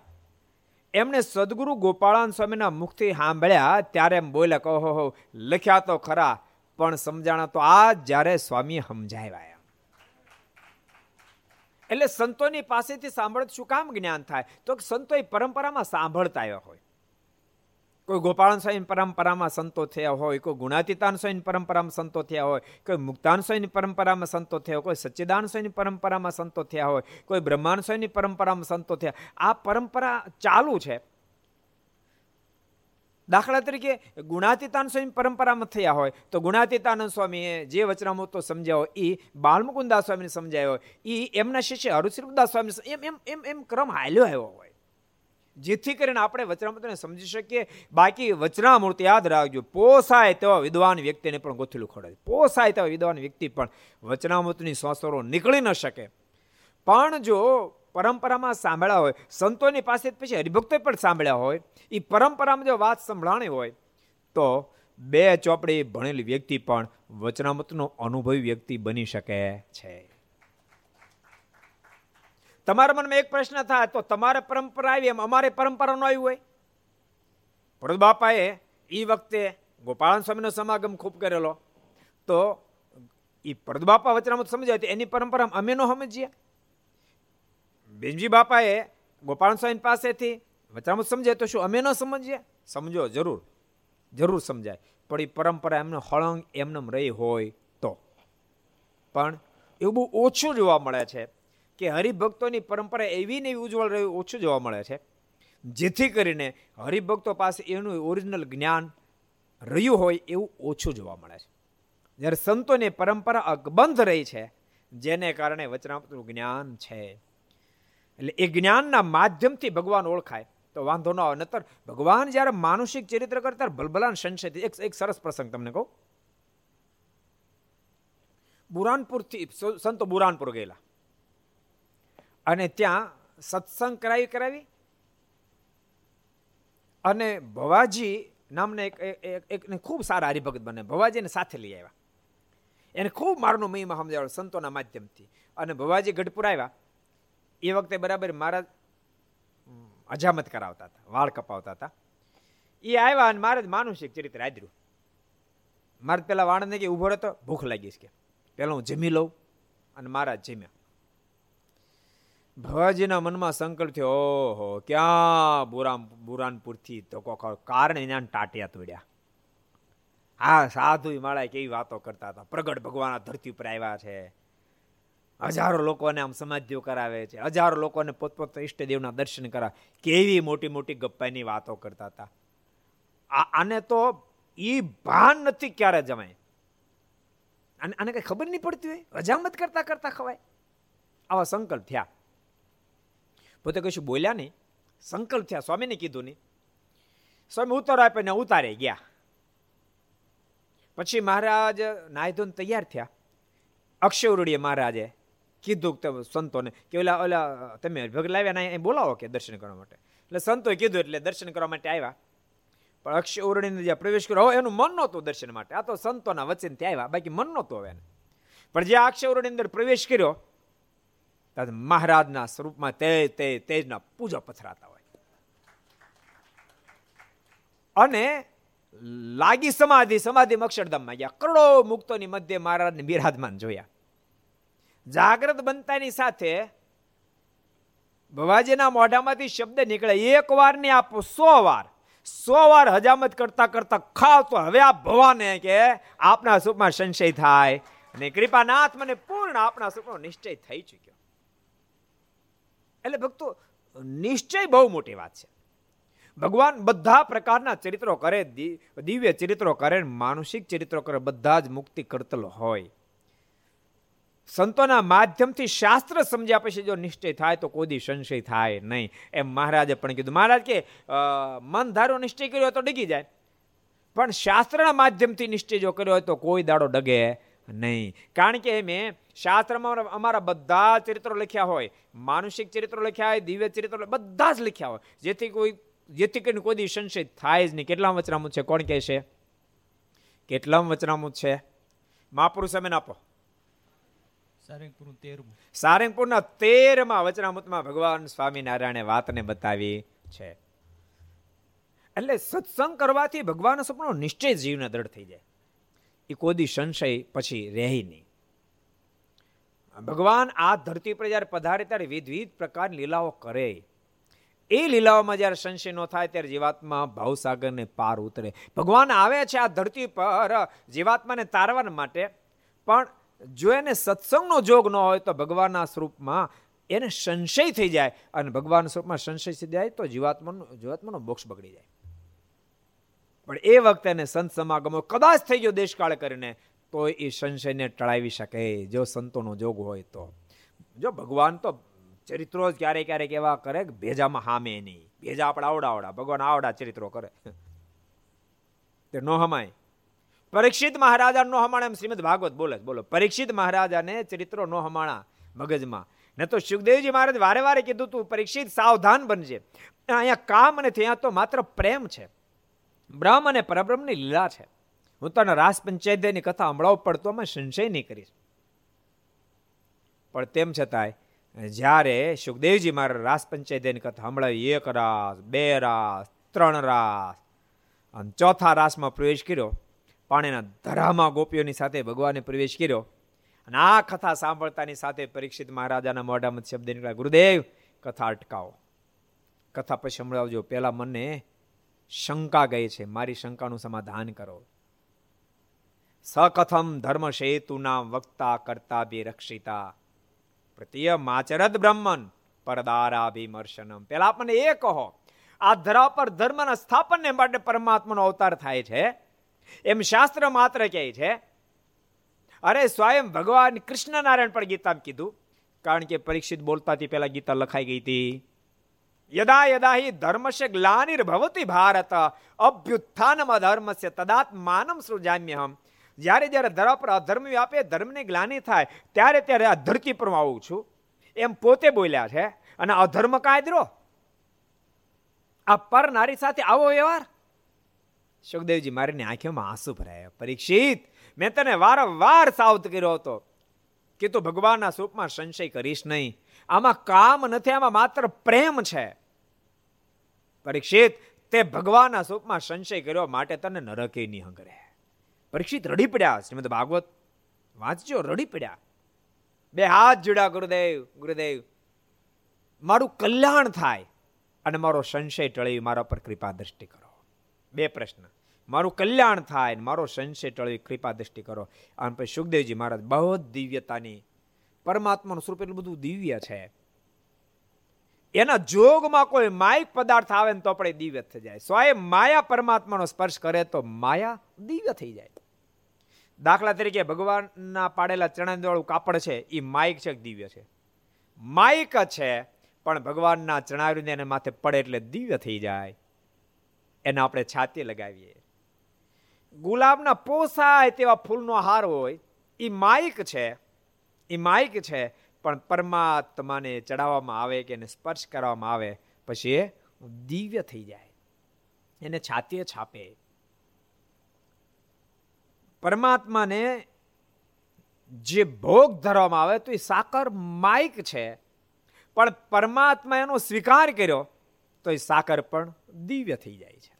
એમણે સદગુરુ ગોપાળાન સ્વામીના મુખથી સાંભળ્યા, ત્યારે એમ બોલ્યા કહો હો, લખ્યા તો ખરા, પણ સમજાણા તો આ જ્યારે સ્વામી સમજાવ્યા એટલે સંતોની પાસેથી સાંભળત શું કામ જ્ઞાન થાય? તો સંતો પરંપરામાં સાંભળતા આવ્યા હોય. કોઈ ગોપાળન સ્વામી પરંપરામાં સંતો થયા હોય, કોઈ ગુણાતીતાન સ્વામી પરંપરામાં સંતો થયા હોય, કોઈ મુક્તાન સ્વામી પરંપરામાં સંતો થયા હોય, કોઈ સચ્ચિદાન સ્વામી પરંપરામાં સંતો થયા હોય, કોઈ બ્રહ્માંડ સ્વામી પરંપરામાં સંતો થયા. આ પરંપરા ચાલુ છે. દાખલા તરીકે ગુણાતીતાન સ્વામી પરંપરામાં થયા હોય, તો ગુણાતીતાનંદ સ્વામીએ જે વચનામૃતો સમજાવો એ બાલમુકુદાસ સ્વામીને સમજાયો એ એમના શિષ્ય હરુશ્રીદાસ સ્વામી એમ એમ એમ એમ ક્રમ હાલ્યો આવ્યો હોય. જેથી કરીને આપણે વચનામૃતને સમજી શકીએ. બાકી વચનામૃત યાદ રાખજો, પોસાય તેવા વિદ્વાન વ્યક્તિને પણ ગોથેલું ખોડાય પોસાય તેવા વિદ્વાન વ્યક્તિ પણ વચનામૃતની સોસરો નીકળી ન શકે. પણ જો પરંપરામાં સાંભળ્યા હોય, સંતોની પાસે પછી હરિભક્તોએ પણ સાંભળ્યા હોય એ પરંપરામાં જો વાત સંભળાણી હોય, તો બે ચોપડી ભણેલી વ્યક્તિ પણ વચનામતનો અનુભવી વ્યક્તિ બની શકે છે. તમારા મનમાં એક પ્રશ્ન થાય, તો તમારે પરંપરા આવી, એમ અમારે પરંપરા ન આવી હોય? ભરત બાપાએ એ વખતે ગોપાળન સ્વામીનો સમાગમ ખૂબ કરેલો, તો એ પરદબાપા વચનામત સમજાય તો એની પરંપરા અમે ન સમજીએ? બેનજી બાપાએ ગોપાલ સ્વામી પાસેથી વચરામૃત સમજાય તો શું? અમે ન સમજીએ? સમજો, જરૂર. જરૂર સમજાય. પણ એ પરંપરા એમને હળંગ એમને રહી હોય તો. પણ એવું બહુ ઓછું જોવા મળે છે કે હરિભક્તોની પરંપરા એવી ને એવી ઉજ્જવળ રહ્યું ઓછું જોવા મળે છે. જેથી કરીને હરિભક્તો પાસે એનું ઓરિજિનલ જ્ઞાન રહ્યું હોય એવું ઓછું જોવા મળે છે. જ્યારે સંતોની પરંપરા અકબંધ રહી છે, જેને કારણે વચનામૃતનું જ્ઞાન છે. એટલે એ જ્ઞાનના માધ્યમથી ભગવાન ઓળખાય. તો વાંધો ન આવે. નતર ભગવાન જ્યારે માનુષિક ચરિત્ર કરતા ભલભલાન સંશય એક એક સરસ પ્રસંગ તમને કહું. બુરાનપુરથી સંતો બુરાનપુર ગયેલા. અને ત્યાં સત્સંગ કરાવી કરાવી અને ભવાજી નામને એક એક ખૂબ સારા હરિભગત બને. ભવાજીને સાથે લઈ આવ્યા. એને ખૂબ મારનું મહિમા સમજાવ્યો સંતોના માધ્યમથી. અને ભવાજી ગઢપુર આવ્યા. એ વખતે બરાબર મારા અજામત કરાવતા હતા, વાળ કપાવતા હતા. એ આવ્યા અને મારે જ માનુષિક ચરિત્ર આદર્યું. મારે પેલા વાણંદને કે ઊભો રહેતો, ભૂખ લાગીશ કે. પેલા હું જમી લઉં અને મારા જમ્યા. ભવાજીના મનમાં સંકલ્પ થયો, ઓહો, ક્યાં બુરામ બુરાનપુરથી તો કારણ એના ટાટિયા તોડ્યા. હા સાધુ માળા કેવી વાતો કરતા હતા. પ્રગટ ભગવાન ધરતી ઉપર આવ્યા છે. હજારો લોકોને આમ સમાધિઓ કરાવે છે. હજારો લોકોને પોતપોત ઈષ્ટદેવના દર્શન કરાવે. કેવી મોટી મોટી ગપ્પાની વાતો કરતા હતા. આને તો એ ભાન નથી ક્યારે જમાય. અને આને કઈ ખબર નહીં પડતી હોય? હજામત કરતા કરતા ખવાય. આવા સંકલ્પ થયા. પોતે કશું બોલ્યા નહીં. સંકલ્પ થયા. સ્વામીને કીધું નહીં. સ્વામી ઉત્તર આપીને ઉતારે ગયા. પછી મહારાજ નાયધોન તૈયાર થયા. અક્ષયવરૂડીએ મહારાજે કીધું તમે સંતોને, કે ઓલા ઓલા, તમે ભગ લાવ્યા ના બોલાવો કે દર્શન કરવા માટે. એટલે સંતોએ કીધું એટલે દર્શન કરવા માટે આવ્યા. પણ અક્ષય ઓરણીને જ્યાં પ્રવેશ કર્યો એનું મન નહોતું દર્શન માટે. આ તો સંતોના વચનથી આવ્યા, બાકી મન નહોતું હવે પણ જે અક્ષય ઓરણી અંદર પ્રવેશ કર્યો મહારાજના સ્વરૂપમાં તે તે, તેજના પૂજા પથરાતા હોય. અને લાગી સમાધિ સમાધિ અક્ષરધામમાં ગયા. કરોડો મુક્તોની મધ્ય મહારાજને બિરાજમાન જોયા. જાગ્રત બનતાની સાથે ભવાજીના મોઢામાંથી શબ્દ નીકળે. એક વાર ને આપો સો વાર. સો વાર હજામત કરતા કરતા ખાવ તો હવે આ ભવાને કે આપના સુખમાં સંશય થાય. અને કૃપાનાથ મને પૂર્ણ આપના સુખનો નિશ્ચય થઈ ચુક્યો. એટલે ભક્તો, નિશ્ચય બહુ મોટી વાત છે. ભગવાન બધા પ્રકારના ચરિત્રો કરે દિવ્ય ચરિત્રો કરે માનસિક ચરિત્રો કરે, બધા જ મુક્તિ કરતલ હોય. સંતોના માધ્યમથી શાસ્ત્ર સમજ્યા પછી જો નિશ્ચય થાય તો કોદી સંશય થાય નહીં. એમ મહારાજે પણ કીધું. મહારાજ કે મન ધારો નિશ્ચય કર્યો તો ડગી જાય. પણ શાસ્ત્રના માધ્યમથી નિશ્ચય જો કર્યો હોય તો કોઈ દાડો ડગે નહીં. કારણ કે મેં શાસ્ત્રમાં અમારા બધા ચરિત્રો લખ્યા હોય. માનુષિક ચરિત્રો લખ્યા હોય, દિવ્ય ચરિત્રો બધા જ લખ્યા હોય. જેથી કોઈ જેથી કરીને કોઈ સંશય થાય જ નહીં. કેટલા વચનામું છે? કોણ કહે છે? કેટલા વચનામું છે? મહાપુરુષ અમે આપો સારંગપુરનું તેરમું વચનામૃતમાં ભગવાન સ્વામિનારાયણે વાતને બતાવી છે. એટલે સત્સંગ કરવાથી ભગવાન સપનો નિશ્ચય જીવને દ્રઢ થઈ જાય. એ કોદી સંશય પછી રહે નહીં. ભગવાન આ ધરતી પર જ્યારે પધારે ત્યારે વિવિધ પ્રકારની લીલાઓ કરે. એ લીલાઓમાં જ્યારે સંશય ન થાય ત્યારે જીવાત્મા ભાવસાગરને પાર ઉતરે. ભગવાન આવે છે આ ધરતી પર જીવાત્માને તારવા માટે, પણ જો એને સત્સંગનો જોગ ન હોય તો ભગવાનના સ્વરૂપમાં એને સંશય થઈ જાય અને ભગવાન સ્વરૂપમાં સંશય થઈ જાય તો જીવાત્માનો જીવાત્માનો મોક્ષ બગડી જાય. પણ એ વખતે એને સંત સમાગમો કદાચ થઈ ગયો દેશકાળ કરીને, તો એ સંશયને ટળાવી શકે. જો સંતોનો જોગ હોય તો. જો ભગવાન તો ચરિત્રો જ ક્યારેક ક્યારેક એવા કરે કે ભેજામાં હામે નહીં. ભેજા આપણે આવડા આવડા. ભગવાન આવડા ચરિત્રો કરે. તે ન હમાય. પરીક્ષિત મહારાજા નો હમાણા એમ શ્રીમદ ભાગવત બોલે બોલો, પરીક્ષિત મહારાજાને ચરિત્રો નો હમાણા મગજમાં. ને તો સુખદેવજી મહારાજ વારે વારે કીધું તું, પરીક્ષિત સાવધાન બનજે. અહીંયા કામ અને ત્યાં તો માત્ર પ્રેમ છે. બ્રહ્મ અને પરબ્રહ્મની લીલા છે. હું તને રાસ પંચાયતની કથા હમણાં પડતો અમે સંશય નહીં કરીશ. પણ તેમ છતાંય, જ્યારે સુખદેવજી મારા રાસ પંચાયતની કથા હમણાં એક રાસ, બે રાસ, ત્રણ રાસ, અને ચોથા રાસમાં પ્રવેશ કર્યો પાણીના ધરામાં ગોપીઓની સાથે ભગવાને પ્રવેશ કર્યો અને આ કથા સાંભળતાની સાથે પરીક્ષિત મહારાજાના મોઢામાં શબ્દ નીકળ્યા, ગુરુદેવ, કથા અટકાવો. કથા પછી સંભળાવજો પહેલાં મને શંકા ગઈ છે, મારી શંકાનું સમાધાન કરો. સકથમ ધર્મ સેતુના વક્તા કરતા બી રક્ષિતા પ્રત્ય માચરદ બ્રહ્મન પરદારાભિમર્શનમ. પેલા આપણને એ કહો, આ ધરા પર ધર્મના સ્થાપનને માટે પરમાત્માનો અવતાર થાય છે? એમ શાસ્ત્ર માત્ર કહે છે, અરે, સ્વયં ભગવાન કૃષ્ણનારાયણ પણ ગીતામાં કીધું, કારણ કે પરીક્ષિત બોલતાથી પેલા ગીતા લખાઈ ગઈ હતી. યદા યદા હિ ધર્મસ્ય ગ્લાનિર્ભવતી ભારત, અભ્યુત્થાનમ અધર્મસ્ય તદાત્માનમ સૃજામ્યહમ. જ્યારે જ્યારે ધરા પર અધર્મ વ્યાપે, ધર્મની ગ્લાની થાય, ત્યારે ત્યારે આ ધરતી પર આવું છું. એમ પોતે બોલ્યા છે, અને અધર્મ કાયદરો આ પર નારી સાથે આવો વ્યવહાર? સુખદેવજી મારીની આંખોમાં આંસુ ભરાયા. પરીક્ષિત, મેં તને વારંવાર સાવધ કર્યો હતો કે તું ભગવાનના સ્વરૂપમાં સંશય કરીશ નહીં. આમાં કામ નથી, આમાં માત્ર પ્રેમ છે. પરીક્ષિત, તે ભગવાનના સ્વરૂપમાં સંશય કર્યો માટે તને નરકે નહીં હંગરે. પરીક્ષિત, રડી પડ્યા. શ્રીમદ ભાગવત, વાંચજો, રડી પડ્યા. બે હાથ જોડ્યા ગુરુદેવ ગુરુદેવ. મારું કલ્યાણ થાય અને મારો સંશય ટળી મારા પર કૃપા દ્રષ્ટિ કરો. બે પ્રશ્ન. મારું કલ્યાણ થાય મારો સંશય ટળવી કૃપા દ્રષ્ટિ કરો. અને પછી સુખદેવજી મહારાજ, બહુ દિવ્યતાની, પરમાત્માનું સ્વરૂપ એટલું બધું દિવ્ય છે. એના જોગમાં કોઈ માયિક પદાર્થ આવે ને તો આપણે દિવ્ય થઈ જાય. સ્વયં માયા પરમાત્માનો સ્પર્શ કરે તો માયા દિવ્ય થઈ જાય. દાખલા તરીકે ભગવાનના પાડેલા ચણાવાળું કાપડ છે, એ માયક છે દિવ્ય છે? માઇક છે, પણ ભગવાનના ચણાવ્યું એને માથે પડે એટલે દિવ્ય થઈ જાય. એને આપણે છાતી લગાવીએ. ગુલાબના પોસાય તેવા ફૂલનો હાર હોય એ માઇક છે એ માઇક છે, પણ પરમાત્માને ચડાવવામાં આવે કે એને સ્પર્શ કરવામાં આવે, પછી એ દિવ્ય થઈ જાય. એને છાતીએ છાપે. પરમાત્માને જે ભોગ ધરવામાં આવે તો એ સાકર માઇક છે, પણ પરમાત્મા એનો સ્વીકાર કર્યો તો એ સાકર પણ દિવ્ય થઈ જાય છે.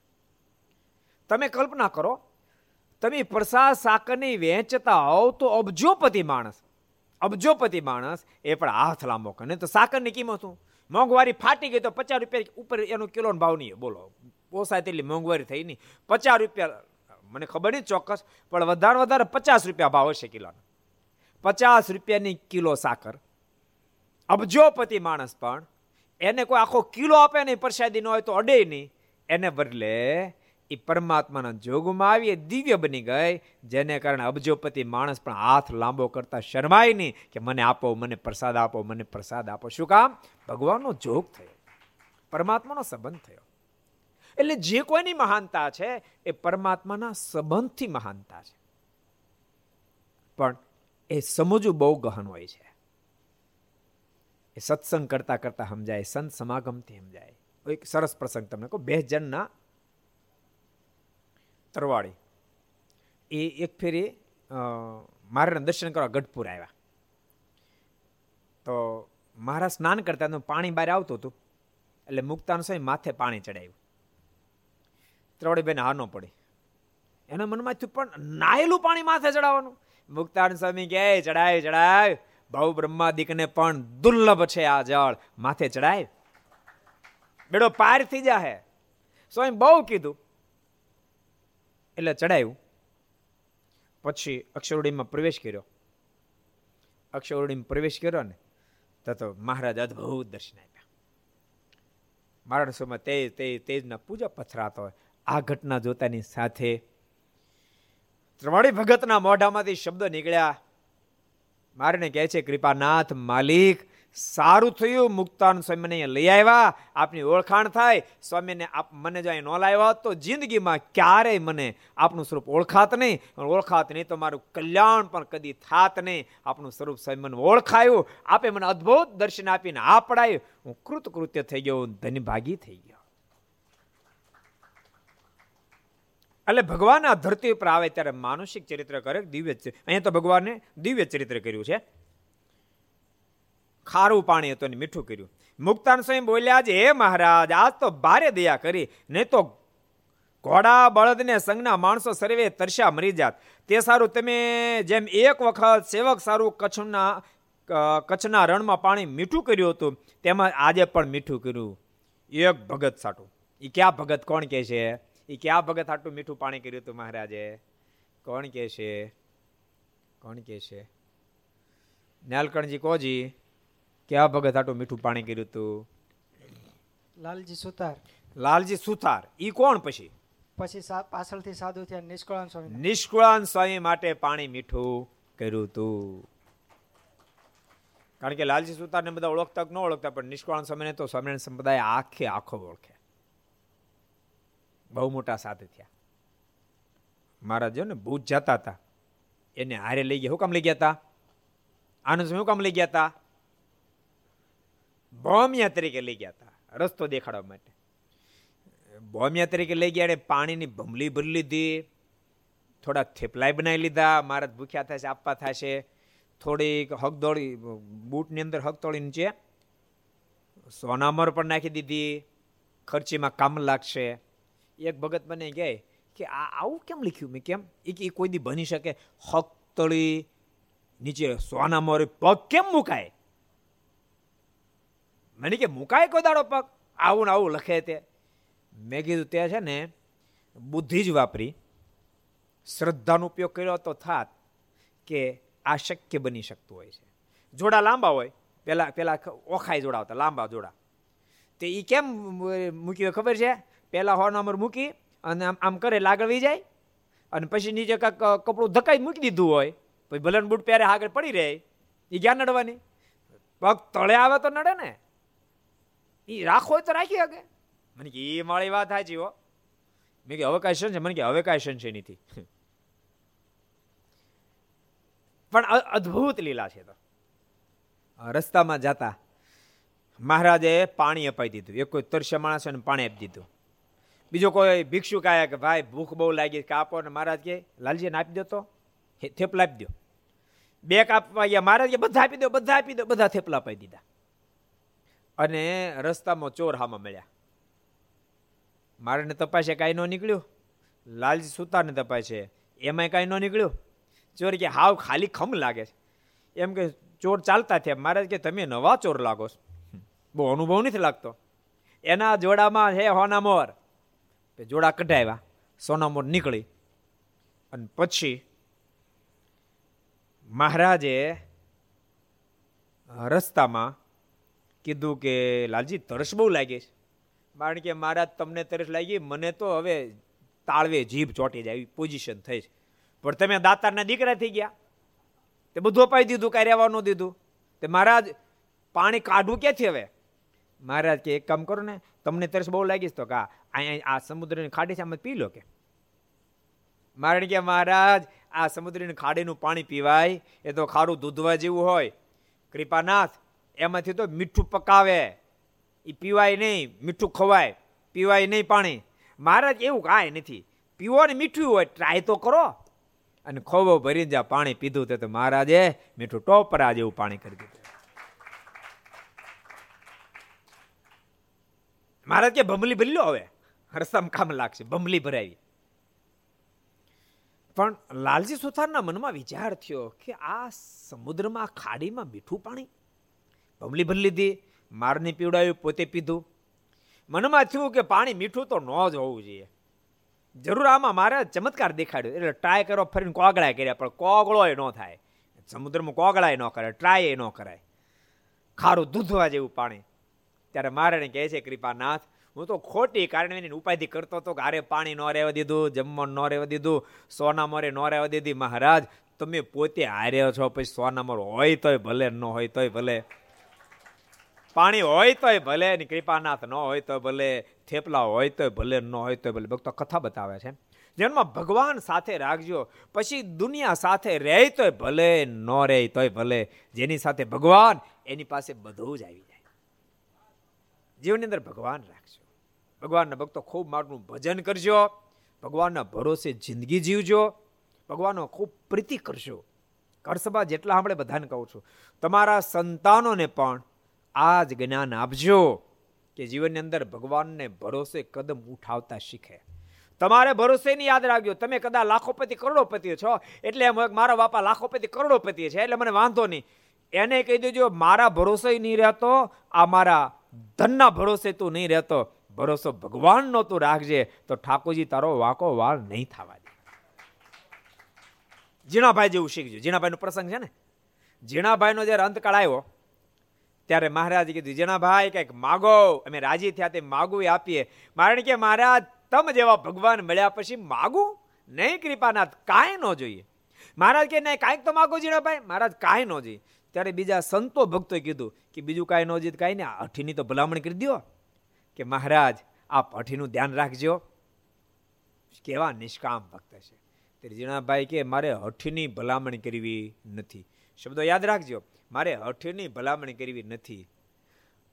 તમે કલ્પના કરો, તમે પ્રસાદ સાકરની વેચતા હોવ તો અબજોપતિ માણસ અબજોપતિ માણસ એ પણ હાથ લાંબો કરે. તો સાકરની કિંમત શું મોંઘવારી ફાટી ગઈ તો પચાસ રૂપિયા ઉપર એનો કિલોનો ભાવ નહીં. બોલો, પોસાય તેટલી મોંઘવારી થઈ નહીં. પચાસ રૂપિયા, મને ખબર નહીં ચોક્કસ, પણ વધારે વધારે પચાસ રૂપિયા ભાવ હશે કિલોનો. પચાસ રૂપિયાની કિલો સાકર. અબજોપતિ માણસ પણ એને કોઈ આખો કિલો આપે નહીં, પ્રસાદી ન હોય તો અડે નહીં. એને બદલે એ પરમાત્માના જોગમાં આવી દિવ્ય બની ગઈ, જેને કારણે અબજોપતિ માણસ પણ હાથ લાંબો કરતા શરમાય નહીં કે મને આપો, મને પ્રસાદ આપો, મને પ્રસાદ આપો. શું કામ? ભગવાનનો જોગ થયો. પરમાત્માનો સંબંધ થયો. એટલે જે કોઈની મહાનતા છે, એ પરમાત્માના સંબંધથી મહાનતા છે. પણ એ સમજવું બહુ ગહન હોય છે. એ સત્સંગ કરતા કરતા સમજાય, સંત સમાગમથી સમજાય. એક સરસ પ્રસંગ તમને કહું, બે જણના તરવાડી. એ એક ફેરી મારા દર્શન કરવા ગઢપુર આવ્યા. તો મારા સ્નાન કરતા પાણી બહાર આવતું હતું, એટલે મુક્તાન સ્વામી માથે પાણી ચડાવ્યું ત્રવડી બેન હાનો પડી. એના મનમાં થયું પણ નાયેલું પાણી માથે ચડાવવાનું. મુક્તાન સ્વામી કે ચડાય ચડાય. ભાવ બ્રહ્માદિકને પણ દુર્લભ છે આ જળ. માથે ચડાય. બેડો પાર થઈ જાહે. સ્વામી બહુ કીધું એટલે ચડાયું. પછી અક્ષરડીમાં પ્રવેશ કર્યો. અક્ષરડીમાં પ્રવેશ કર્યો ને, તો મહારાજ અદભુત દર્શન આપ્યા. મારણસોમાં તેજ તેજ તેજના પૂજા પથરાતો હોય. આ ઘટના જોતાની સાથે ત્રવાણી ભગતના મોઢામાંથી શબ્દ નીકળ્યા. મારને કહે છે, કૃપાનાથ માલિક સારું થયું, મુક્તાન સ્વામીને અહીંયા લઈ આવ્યા. આપની ઓળખાણ થાય. સ્વામીને આપ મને જો અહીં ન લાવ્યા તો જિંદગીમાં ક્યારેય મને આપનું સ્વરૂપ ઓળખાત નહીં. ઓળખાત નહીં તો મારું કલ્યાણ પણ કદી થાત નહીં. આપનું સ્વરૂપ સ્વામી ઓળખાયું. આપે મને અદ્ભુત દર્શન આપીને આ પડાયું હું કૃતકૃત્ય થઈ ગયો ધનભાગી થઈ ગયો. એટલે ભગવાન આ ધરતી ઉપર આવે ત્યારે માનુષિક ચરિત્ર કરે, દિવ્ય અહીંયા તો ભગવાને દિવ્ય ચરિત્ર કર્યું છે. ખારું પાણી હતું અને મીઠું કર્યું. મુક્તાન સ્વામી બોલ્યા છે, હે મહારાજ, આજ તો ભારે દયા કરી, નહીં તો ઘોડા બળદને સંઘના માણસો સર્વે તરસ્યા મરી જાત. તે સારું તમે જેમ એક વખત સેવક સારું કચ્છના કચ્છના રણમાં પાણી મીઠું કર્યું હતું, તેમાં આજે પણ મીઠું કર્યું. એક ભગત સાટું. એ ક્યાં ભગત કોણ કહે છે? એ ક્યાં ભગત આટલું મીઠું પાણી કર્યું હતું મહારાજે? કોણ કહે છે? કોણ કહે છે? ન્યાલકણજી કોજી? ક્યાં ભગત આટલું મીઠું પાણી કર્યું હતું લાલજી સુતાર લાલજી સુતાર ઈ કોણ પછી? પછી પાછળથી સાધુ થયા નિષ્કુળાન સ્વામી. નિષ્કુળાન સ્વામી માટે પાણી મીઠું કર્યું હતું કારણ કે લાલજી સુતારને બધા ઓળખતા ન ઓળખતા પણ નિષ્કુળાન સ્વામીને તો સ્વામિનારાયણ સંપ્રદાય આખે આખો ઓળખે. બહુ મોટા સાધુ થયા. મહારાજ જો ને ભૂત જતા હતા. એને હારે લઈ ગયા. હું કામ લઈ ગયા હતા? આનંદ શું કામ લઈ ગયા હતા? બોમિયા તરીકે લઈ ગયા હતા, રસ્તો દેખાડવા માટે. બોમિયા તરીકે લઈ ગયા, એણે પાણીની ભમલી ભરી લીધી, થોડા થેપલાય બનાવી લીધા મહારાજ ભૂખ્યા થશે, આપવા થશે, થોડીક હગદોળી, બૂટની અંદર હગદોળી નીચે સોનામર પણ નાખી દીધી, ખર્ચીમાં કામ લાગશે. એક ભગત મને કહે કે, આ, આવું કેમ લખ્યું મેં, કેમ? એ કોઈ દી બની શકે હકતળી નીચે સોનામર પગ કેમ મુકાય? મને કે મુકાય કોઈ દાડો પગ? આવું ને આવું લખે તે. મેં કીધું તે છે ને, બુદ્ધિ જ વાપરી. શ્રદ્ધાનો ઉપયોગ કર્યો તો થાત કે આ શક્ય બની શકતું હોય છે. જોડા લાંબા હોય, પેલા પેલા ઓખાઈ જોડાવતા લાંબા જોડા. તે એ કેમ મૂક્યું ખબર છે? પહેલાં હો નંબર મૂકી અને આમ આમ કરે આગળ વહી જાય. અને પછી નીચે કાંક કપડું ધકાઈ મૂકી દીધું હોય, પછી ભલન બૂટ પહેરે, આગળ પડી રહે એ ક્યાં નડવાની? પગ તળે આવે તો નડે ને. એ રાખો તો રાખી શકે. મને કે એ મારી વાત સાચી હો. મેં કે કાંઈ છે મને કે, હવે સંશય નથી પણ અદ્ભુત લીલા છે તો. રસ્તામાં જતા મહારાજે પાણી અપાઈ દીધું. એક કોઈ તરસ્ય માણસ પાણી આપી દીધું. બીજો કોઈ ભિક્ષુક આવ્યા કે, ભાઈ, ભૂખ બહુ લાગી કાપો. ને મહારાજ કે લાલજીને આપી દો તો. થેપલા આપી દો. બે કાપવા ગયા મહારાજ કે, બધા આપી દો, બધા આપી દો. બધા થેપલા અપાઈ દીધા. અને રસ્તામાં ચોર હામાં મળ્યા. મારે તપાસે કાંઈ ન નીકળ્યું? લાલજી સુતાને તપાસે. એમાંય કાંઈ ન નીકળ્યું? ચોર કે હાવ ખાલી ખમ લાગે છે. એમ કે ચોર ચાલતા થયા. મહારાજ કે તમે નવા ચોર લાગો છો. બહુ અનુભવ નથી લાગતો. એના જોડામાં છે હોના મોર. જોડા કઢાવ્યા. સોના મોર નીકળી. અને પછી મહારાજે રસ્તામાં કીધું કે, લાલજી, તરસ બહુ લાગે છે. કારણ કે મહારાજ તમને તરસ લાગી, મને તો હવે તાળવે, જીભ ચોટી જાય, એવી પોઝિશન થઈ છે. પણ તમે દાતારના દીકરા થઈ ગયા. તે બધું અપાવી દીધું કાંઈ રહેવા દીધું. તે મહારાજ, પાણી કાઢવું ક્યાંથી હવે? મહારાજ કે, એક કામ કરો ને, તમને તરસ બહુ લાગી છે તો કા અહીંયા આ સમુદ્રની ખાડી છે, આમાં પી લો કે. મારણ કે મહારાજ, આ સમુદ્રની ખાડીનું પાણી પીવાય, એ તો ખારું દૂધવા જેવું હોય. કૃપાનાથ એમાંથી તો મીઠું પકાવે. એ પીવાય નહીં, મીઠું ખવાય, પીવાય નહીં પાણી. મહારાજ એવું કાંઈ નથી. પીવો ને મીઠું હોય ટ્રાય તો કરો. અને ખોવો ભરીને જ્યાં પાણી પીધું તે મહારાજે મીઠું ટોપરા જેવું પાણી કરી દીધું. મહારાજ કે ભમલી ભરી લો હવે. હરસમ કામ લાગશે. ભમલી ભરાવી. પણ લાલજી સુથારના મનમાં વિચાર થયો કે આ સમુદ્રમાં ખાડીમાં મીઠું પાણી ભમલી ભરી લીધી, મારને પીવડાવ્યું, પોતે પીધું. મનમાં થયું કે પાણી મીઠું તો ન જ હોવું જોઈએ. જરૂર આમાં મારે ચમત્કાર દેખાડ્યો. એટલે ટ્રાય કરો, ફરીને કોગળાય કર્યા, પણ કોગળોય ન થાય. સમુદ્રમાં કોગળાય ન કરે ટ્રાય ન કરાય. ખારું દૂધવા જેવું પાણી. ત્યારે મારે કહે છે, કૃપાનાથ, હું તો ખોટી કારણે એની ઉપાધિ કરતો હતો કે આરે પાણી ન રહેવા દીધું જમવાનું ન રહેવા દીધું, સોના મોરે ન રહેવા દીધી. મહારાજ, તમે પોતે હાર્યો છો, પછી સોના મોર હોય તોય ભલે, ન હોય તોય ભલે. પાણી હોય તોય ભલે ની કૃપાનાથ ન હોય તો ભલે, થેપલા હોય તોય ભલે, ન હોય તોય ભલે, ભક્તો કથા બતાવે છે. જેમાં ભગવાન સાથે રાખજો, પછી દુનિયા સાથે રહે તોય ભલે, ન રહે તોય ભલે, જેની સાથે ભગવાન એની પાસે બધું જ આવી જાય. જીવનની અંદર ભગવાન રાખજો. ભગવાનના ભક્તો ખૂબ મારું ભજન કરજો, ભગવાનના ભરોસે જિંદગી જીવજો, ભગવાનનો ખૂબ પ્રીતિ કરશો. કરસભા જેટલા આપણે બધાને કહું છું. તમારા સંતાનોને પણ આ જ જ્ઞાન આપજો કે જીવનની અંદર ભગવાનને ભરોસે કદમ ઉઠાવતા શીખે. તમારે ભરોસે નહીં યાદ રાખજો. તમે કદાચ લાખોપતિ કરોડોપતિ છો. એટલે મારા બાપા લાખોપતિ કરોડોપતિ છે, એટલે મને વાંધો નહીં. એને કહી દેજો, મારા ભરોસે નહીં રહેતો, આ મારા ધનના ભરોસે તું નહીં રહેતો. ભરોસો ભગવાનનો તું રાખજે. તો ઠાકોરજી, તારો વાંકો વાળ નહીં થવા દે. જીણાભાઈ જેવું શીખજો. જીણાભાઈનો પ્રસંગ છે ને? જીણાભાઈનો જ્યારે અંતકાળ આવ્યો ત્યારે મહારાજ કીધું જીણાભાઈ કંઈક માગો. અમે રાજી થયા તે માગું આપીએ. કારણ કે મહારાજ, તમ જેવા ભગવાન મળ્યા પછી માગું? નહીં, કૃપાનાથ, કાંઈ ન જોઈએ. મહારાજ કે, નહીં, કાંઈક તો માગો જીણાભાઈ મહારાજ, કાંઈ ન જોઈએ. ત્યારે બીજા સંતો ભક્તોએ કીધું કે, બીજું કાંઈ ન જોઈએ કાંઈ નહીં અઠીની તો ભલામણ કરી દો કે મહારાજ, આપ અઠીનું ધ્યાન રાખજો. કેવા નિષ્કામ ભક્ત છે. ત્યારે કે, મારે હઠીની ભલામણ કરવી નથી. શબ્દો યાદ રાખજો. મારે હઠીની ભલામણ કરવી નથી.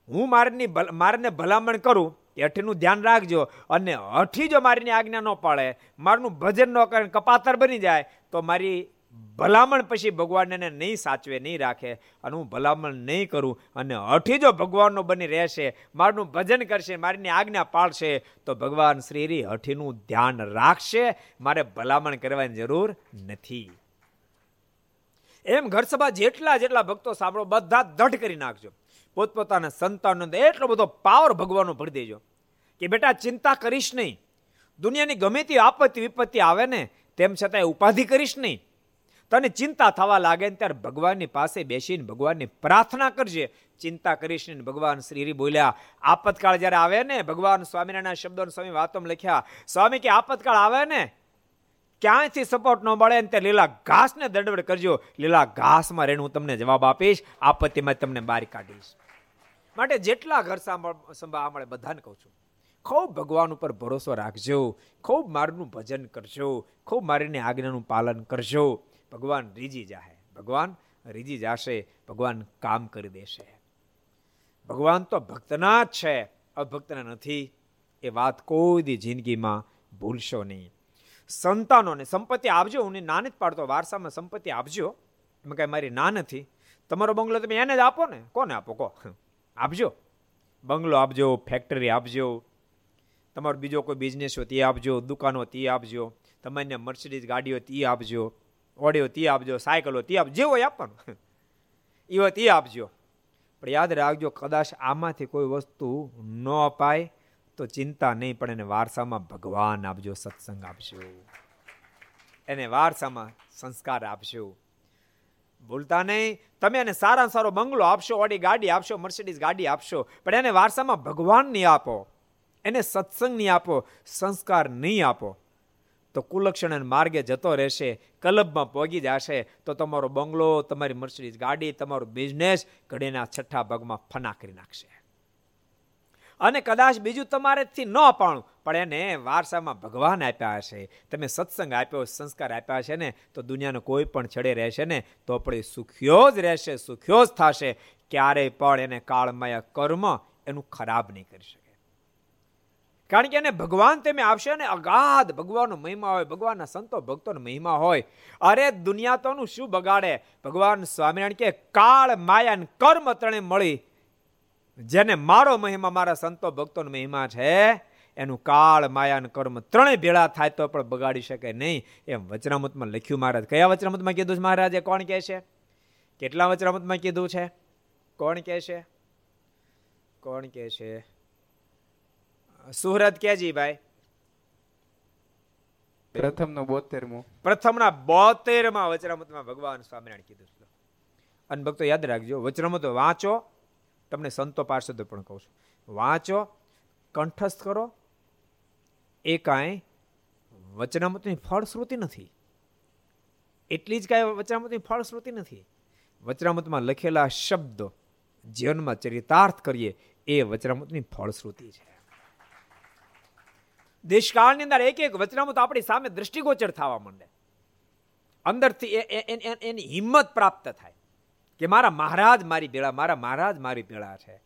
હું મારની મારને ભલામણ કરું, એ હઠીનું ધ્યાન રાખજો. અને હઠી જો મારીની આજ્ઞા ન પાડે મારનું ભજન ન કરે, કપાતર બની જાય, તો મારી ભલામણ પછી ભગવાન એને નહીં સાચવે, નહીં રાખે. અને હું ભલામણ નહીં કરું. અને હઠી જો ભગવાનનો બની રહેશે, મારનું ભજન કરશે, મારીની આજ્ઞા પાળશે, તો ભગવાન શ્રી હઠીનું ધ્યાન રાખશે. મારે ભલામણ કરવાની જરૂર નથી. એમ ઘર સભા જેટલા જેટલા ભક્તો સાંભળો, બધા દઢ કરી નાખજો. પોતપોતાના સંતાનો એટલો બધો પાવર ભગવાનનો ભરી દેજો. કે બેટા, ચિંતા કરીશ નહીં. દુનિયાની ગમે તે આપત્તિ વિપત્તિ આવે ને, તેમ છતાં ઉપાધિ કરીશ નહીં. તને ચિંતા થવા લાગે ને ત્યારે ભગવાનની પાસે બેસીને ભગવાનની પ્રાર્થના કરજે. ચિંતા કરીશ ને ભગવાન શ્રી બોલ્યા, આપતકાળ જ્યારે આવે ને, ભગવાન સ્વામિનારાયણ શબ્દો સ્વામી વાતોમાં લખ્યા, સ્વામી કે આપતકાળ આવે ને ક્યાંયથી સપોર્ટ ન મળે ને તે લીલા ઘાસને દંડવડ કરજો. લીલા ઘાસમાં રહીને હું તમને જવાબ આપીશ. આપત્તિમાં તમને બહાર કાઢીશ. માટે જેટલા ઘર સાંભળ સંભાળ બધાને કહું છું. ખૂબ ભગવાન ઉપર ભરોસો રાખજો. ખૂબ મારનું ભજન કરજો. ખૂબ મારીની આજ્ઞાનું પાલન કરજો. ભગવાન રીજી જાહે. ભગવાન રીજી જાશે. ભગવાન કામ કરી દેશે. ભગવાન તો ભક્તના જ છે. અભક્તના નથી. એ વાત કોઈ દી જિંદગીમાં ભૂલશો નહીં. સંતાનોને સંપત્તિ આપજો, હું નાને જ પાડતો, વારસામાં સંપત્તિ આપજો. એમાં કાંઈ મારી ના નથી. તમારો બંગલો તમે એને જ આપો ને. કોને આપો? કહો આપજો. બંગલો આપજો ફેક્ટરી આપજો. તમારો બીજો કોઈ બિઝનેસ હોય તે આપજો, દુકાનો તે આપજો. તમારીને મર્સિડીઝ ગાડીઓ તે આપજો, ઓડિયો તે આપજો, સાયકલો તે આપજો, જે હોય આપવાનું. એ હોય તે આપજો. પણ યાદ રાખજો, કદાચ આમાંથી કોઈ વસ્તુ ન અપાય તો ચિંતા નહીં, પણ એને વારસામાં ભગવાન આપજો, સત્સંગ આપજો. એને વારસામાં સંસ્કાર આપજો. ભૂલતા નહીં. તમે એને સારા સારો બંગલો આપશો, ઓડી ગાડી આપશો, મર્સિડીઝ ગાડી આપશો, પણ એને વારસામાં ભગવાન નહીં આપો. એને સત્સંગ નહીં આપો, સંસ્કાર નહીં આપો. તો કુલક્ષણ માર્ગે જતો રહેશે, કલબમાં પોગી જશે, તો તમારો બંગલો, તમારી મર્સિડીઝ ગાડી, તમારો બિઝનેસ ઘડીના છઠ્ઠા ભાગમાં ફના કરી નાખશે. અને કદાચ બીજું તમારેથી ન પાણું, પણ એને વારસામાં ભગવાન આપ્યા હશે. તમે સત્સંગ આપ્યો, સંસ્કાર આપ્યા છે ને, તો દુનિયાનો કોઈ પણ છડે રહેશે ને, તો પણ સુખ્યો જ રહેશે, સુખ્યો જ થશે. ક્યારેય પણ એને કાળમાયા કર્મ એનું ખરાબ નહીં કરી શકે. કારણ કે એને ભગવાન તમે આપશે ને અગાધ ભગવાનનો મહિમા હોય, ભગવાનના સંતો, ભક્તોનો મહિમા હોય. અરે દુનિયા તોનું શું બગાડે? ભગવાન સ્વામિનારાયણ કે કાળ માયા કર્મ ત્રણે મળી જેને મારો મહિમા મારા સંતો ભક્તોનો મહિમા છે એનું કાળ માયા કર્મ ત્રણેય ભેળા થાય તો પણ બગાડી શકે નહીં. એમ વચનામૃતમાં લખ્યું મહારાજ. કયા વચનામૃતમાં કીધું છે મહારાજે? કોણ કહે છે? કેટલા વચનામૃતમાં કીધું છે? કોણ કહે છે? કોણ કહે છે? સુહરત કેજી ભાઈ. પ્રથમ નો બોતેરમો. પ્રથમના બોતેરમાં વચનામૃતમાં ભગવાન સ્વામિનારાયણ કીધું છે. અને ભક્તો યાદ રાખજો વચનામૃત વાંચો તમને સંતો પાર્ષદો પણ કહું છું. વાંચો, કંઠસ્થ કરો. એ કાંઈ વચનામતની ફળશ્રુતિ નથી. એટલી જ કાંઈ વચનામતની ફળશ્રુતિ નથી. વચનામતમાં લખેલા શબ્દો જીવનમાં ચરિતાર્થ કરીએ, એ વચનામતની ફળશ્રુતિ છે. દેશકાળની અંદર એક એક વચનામત આપણી સામે દ્રષ્ટિગોચર થવા માંડે. અંદરથી એની હિંમત પ્રાપ્ત થાય. કે મારા મહારાજ મારી ભેળા, મારા મહારાજ મારી ભેળા છે.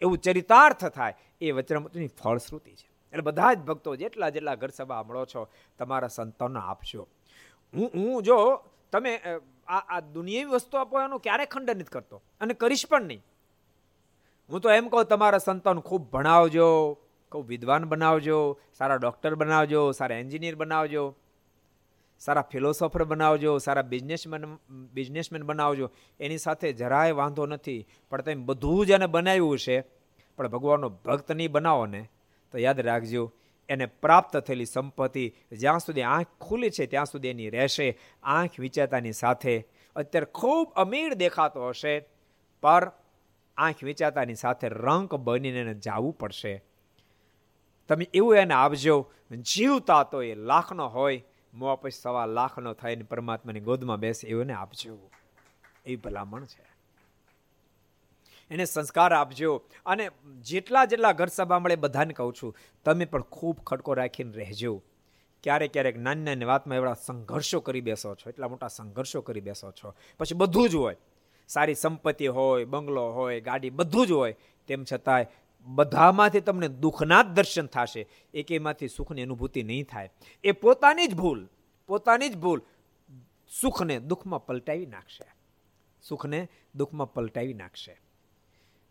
એવું ચરિતાર્થ થાય એ વચનામૃતની ફળશ્રુતિ છે. એટલે બધા જ ભક્તો જેટલા જેટલા ઘર સભા મળો છો, તમારા સંતાનો આપશો હું હું જો તમે આ આ દુનિયાવી વસ્તુ આપો એનું ક્યારે ખંડન કરતો? અને કરીશ પણ નહીં. હું તો એમ કહું, તમારા સંતાન ખૂબ ભણાવજો, ખૂબ વિદ્વાન બનાવજો, સારા ડૉક્ટર બનાવજો, સારા એન્જિનિયર બનાવજો. સારા ફિલોસોફર બનાવજો, સારા બિઝનેસમેન બિઝનેસમેન બનાવજો. એની સાથે જરાય વાંધો નથી. પણ તમે બધું જ એને બનાવ્યું છે પણ ભગવાનનો ભક્ત નહીં બનાવો ને, તો યાદ રાખજો, એને પ્રાપ્ત થયેલી સંપત્તિ જ્યાં સુધી આંખ ખુલી છે, ત્યાં સુધી એની રહેશે. આંખ વિચાતાની સાથે. અત્યારે ખૂબ અમીર દેખાતો હશે, પર આંખ વિચાતાની સાથે રંક બનીને એને જવું પડશે. તમે એવું એને આપજો, જીવતા તો એ લાખનો હોય મોં પછી સવા લાખનો થઈને પરમાત્માની ગોદમાં બેસે એવું એને આપજો. એ ભલામણ છે. એને સંસ્કાર આપજો. અને જેટલા જેટલા ઘર સભા મળે બધાને કહું છું, તમે પણ ખૂબ ખડકો રાખીને રહેજો. ક્યારેક ક્યારેક નાની નાની વાતમાં એવડા સંઘર્ષો કરી બેસો છો, એટલા મોટા સંઘર્ષો કરી બેસો છો. પછી બધું જ હોય. સારી સંપત્તિ હોય, બંગલો હોય, ગાડી, બધું જ હોય. તેમ છતાંય બધામાંથી તમને દુઃખના જ દર્શન થશે. એકેમાંથી સુખની અનુભૂતિ નહીં થાય. એ પોતાની જ ભૂલ, પોતાની જ ભૂલ સુખને દુઃખમાં પલટાવી નાખશે. સુખને દુઃખમાં પલટાવી નાખશે.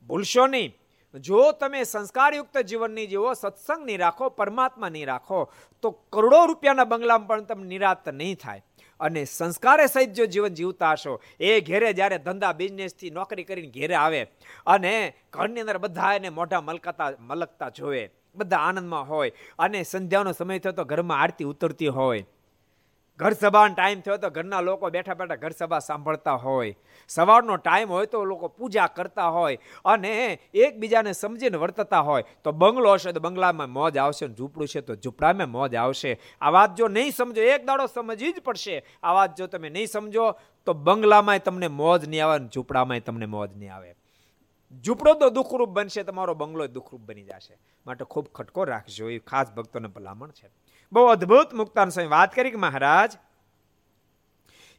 ભૂલશો નહીં. જો તમે સંસ્કારયુક્ત જીવન નહીં જીવો સત્સંગ નહીં રાખો, પરમાત્મા નહીં રાખો, તો કરોડો રૂપિયાના બંગલામાં પણ તમને નિરાત નહીં થાય. અને સંસ્કારે સહિત જો જીવન જીવતા હશો, એ ઘેરે જ્યારે ધંધા બિઝનેસથી નોકરી કરીને ઘેરે આવે અને ઘરની અંદર બધા એને મોઢા મલકતા મલકતા જોવે, બધા આનંદમાં હોય અને સંધ્યાનો સમય થયો તો ઘરમાં આરતી ઉતરતી હોય. ઘર સભાનો ટાઈમ થયો તો ઘરના લોકો બેઠા બેઠા ઘર સભા સાંભળતા હોય. સવારનો ટાઈમ હોય તો લોકો પૂજા કરતા હોય અને એકબીજાને સમજીને વર્તતા હોય. તો બંગલો હશે તો બંગલામાં મોજ આવશે ઝૂંપડું છે તો ઝૂંપડામાં મોજ આવશે. આ વાત જો નહીં સમજો, એક દાડો સમજવી જ પડશે. આ વાત જો તમે નહીં સમજો, તો બંગલામાંય તમને મોજ નહીં આવે ઝૂંપડામાંય તમને મોજ નહીં આવે. ઝૂંપડો તો દુઃખરૂપ બનશે, તમારો બંગલો દુઃખરૂપ બની જશે. માટે ખૂબ ખટકો રાખજો, એ ખાસ ભક્તોને ભલામણ છે. બહુ અદ્ભુત મુક્તાન સ્વામી વાત કરી કે મહારાજ,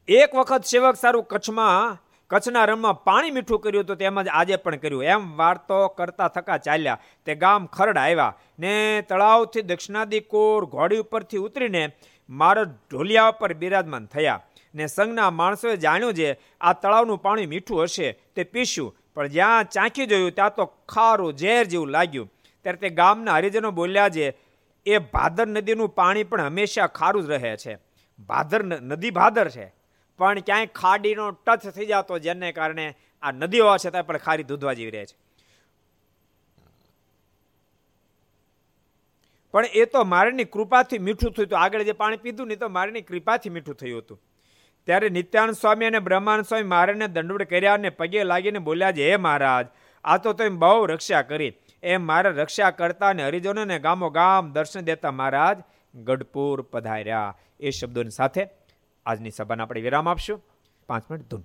એક વખત સેવક સારું કચ્છમાં, કચ્છના રણમાં પાણી મીઠું કર્યું હતું તેમજ આજે પણ કર્યું. એમ વાર્તો કરતા થકા ચાલ્યા. તે ગામ ખરડ આવ્યા ને તળાવથી દક્ષિણાદી કોર ઘોડી ઉપરથી ઉતરીને મારો ઢોલિયા ઉપર બિરાજમાન થયા. ને સંઘના માણસોએ જાણ્યું છે આ તળાવનું પાણી મીઠું હશે તે પીસ્યું પણ જ્યાં ચાંખી જોયું ત્યાં તો ખારું ઝેર જેવું લાગ્યું. ત્યારે તે ગામના હરિજનો બોલ્યા છે એ ભાદર નદીનું પાણી પણ હંમેશા ખારું જ રહે છે. ભાદર નદી ભાદર છે. પણ ક્યાંય ખાડીનો ટચ થઈ જતો જેને કારણે આ નદી હોવા છતાં પણ ખારી દૂધવા જેવી રહે છે. પણ એ તો મારીની કૃપાથી મીઠું થયું હતું. આગળ જે પાણી પીધું ને તો મારીની કૃપાથી મીઠું થયું હતું. ત્યારે નિત્યાનંદ સ્વામી અને બ્રહ્માનંદ સ્વામી મારાને દંડવડ કર્યા અને પગે લાગીને બોલ્યા છે હે મહારાજ, આ તો તમે બહુ રક્ષા કરી. એમ મારે રક્ષા કરતા અને હરિજનોને ગામો ગામ દર્શન દેતા મહારાજ ગઢપુર પધાર્યા. એ શબ્દોની સાથે આજની સભાને આપણે વિરામ આપશું. પાંચ મિનિટ ધૂન.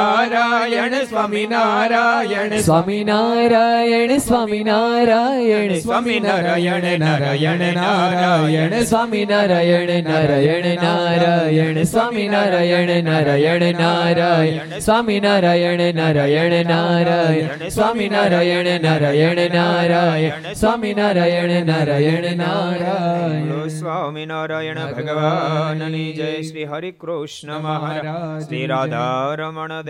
સ્વામિનારાયણ સ્વામિનારાયણ સ્વામિનારાયણ સ્વામિનારાયણ સ્વામિનારાયણ નારાયણ નારાયણ સ્વામિનારાયણ નારાયણ નારાયણ સ્વામિનારાયણ નારાયણ નારાયણ સ્વામિનારાયણ નારાયણ નારાયણ સ્વામિનારાયણ નારાયણ નારાયણ સ્વામિનારાયણ નારાયણ નારાયણ સ્વામિનારાયણ ભગવાનની જય શ્રી હરિ કૃષ્ણ મહારાજ શ્રી રાધા રમણ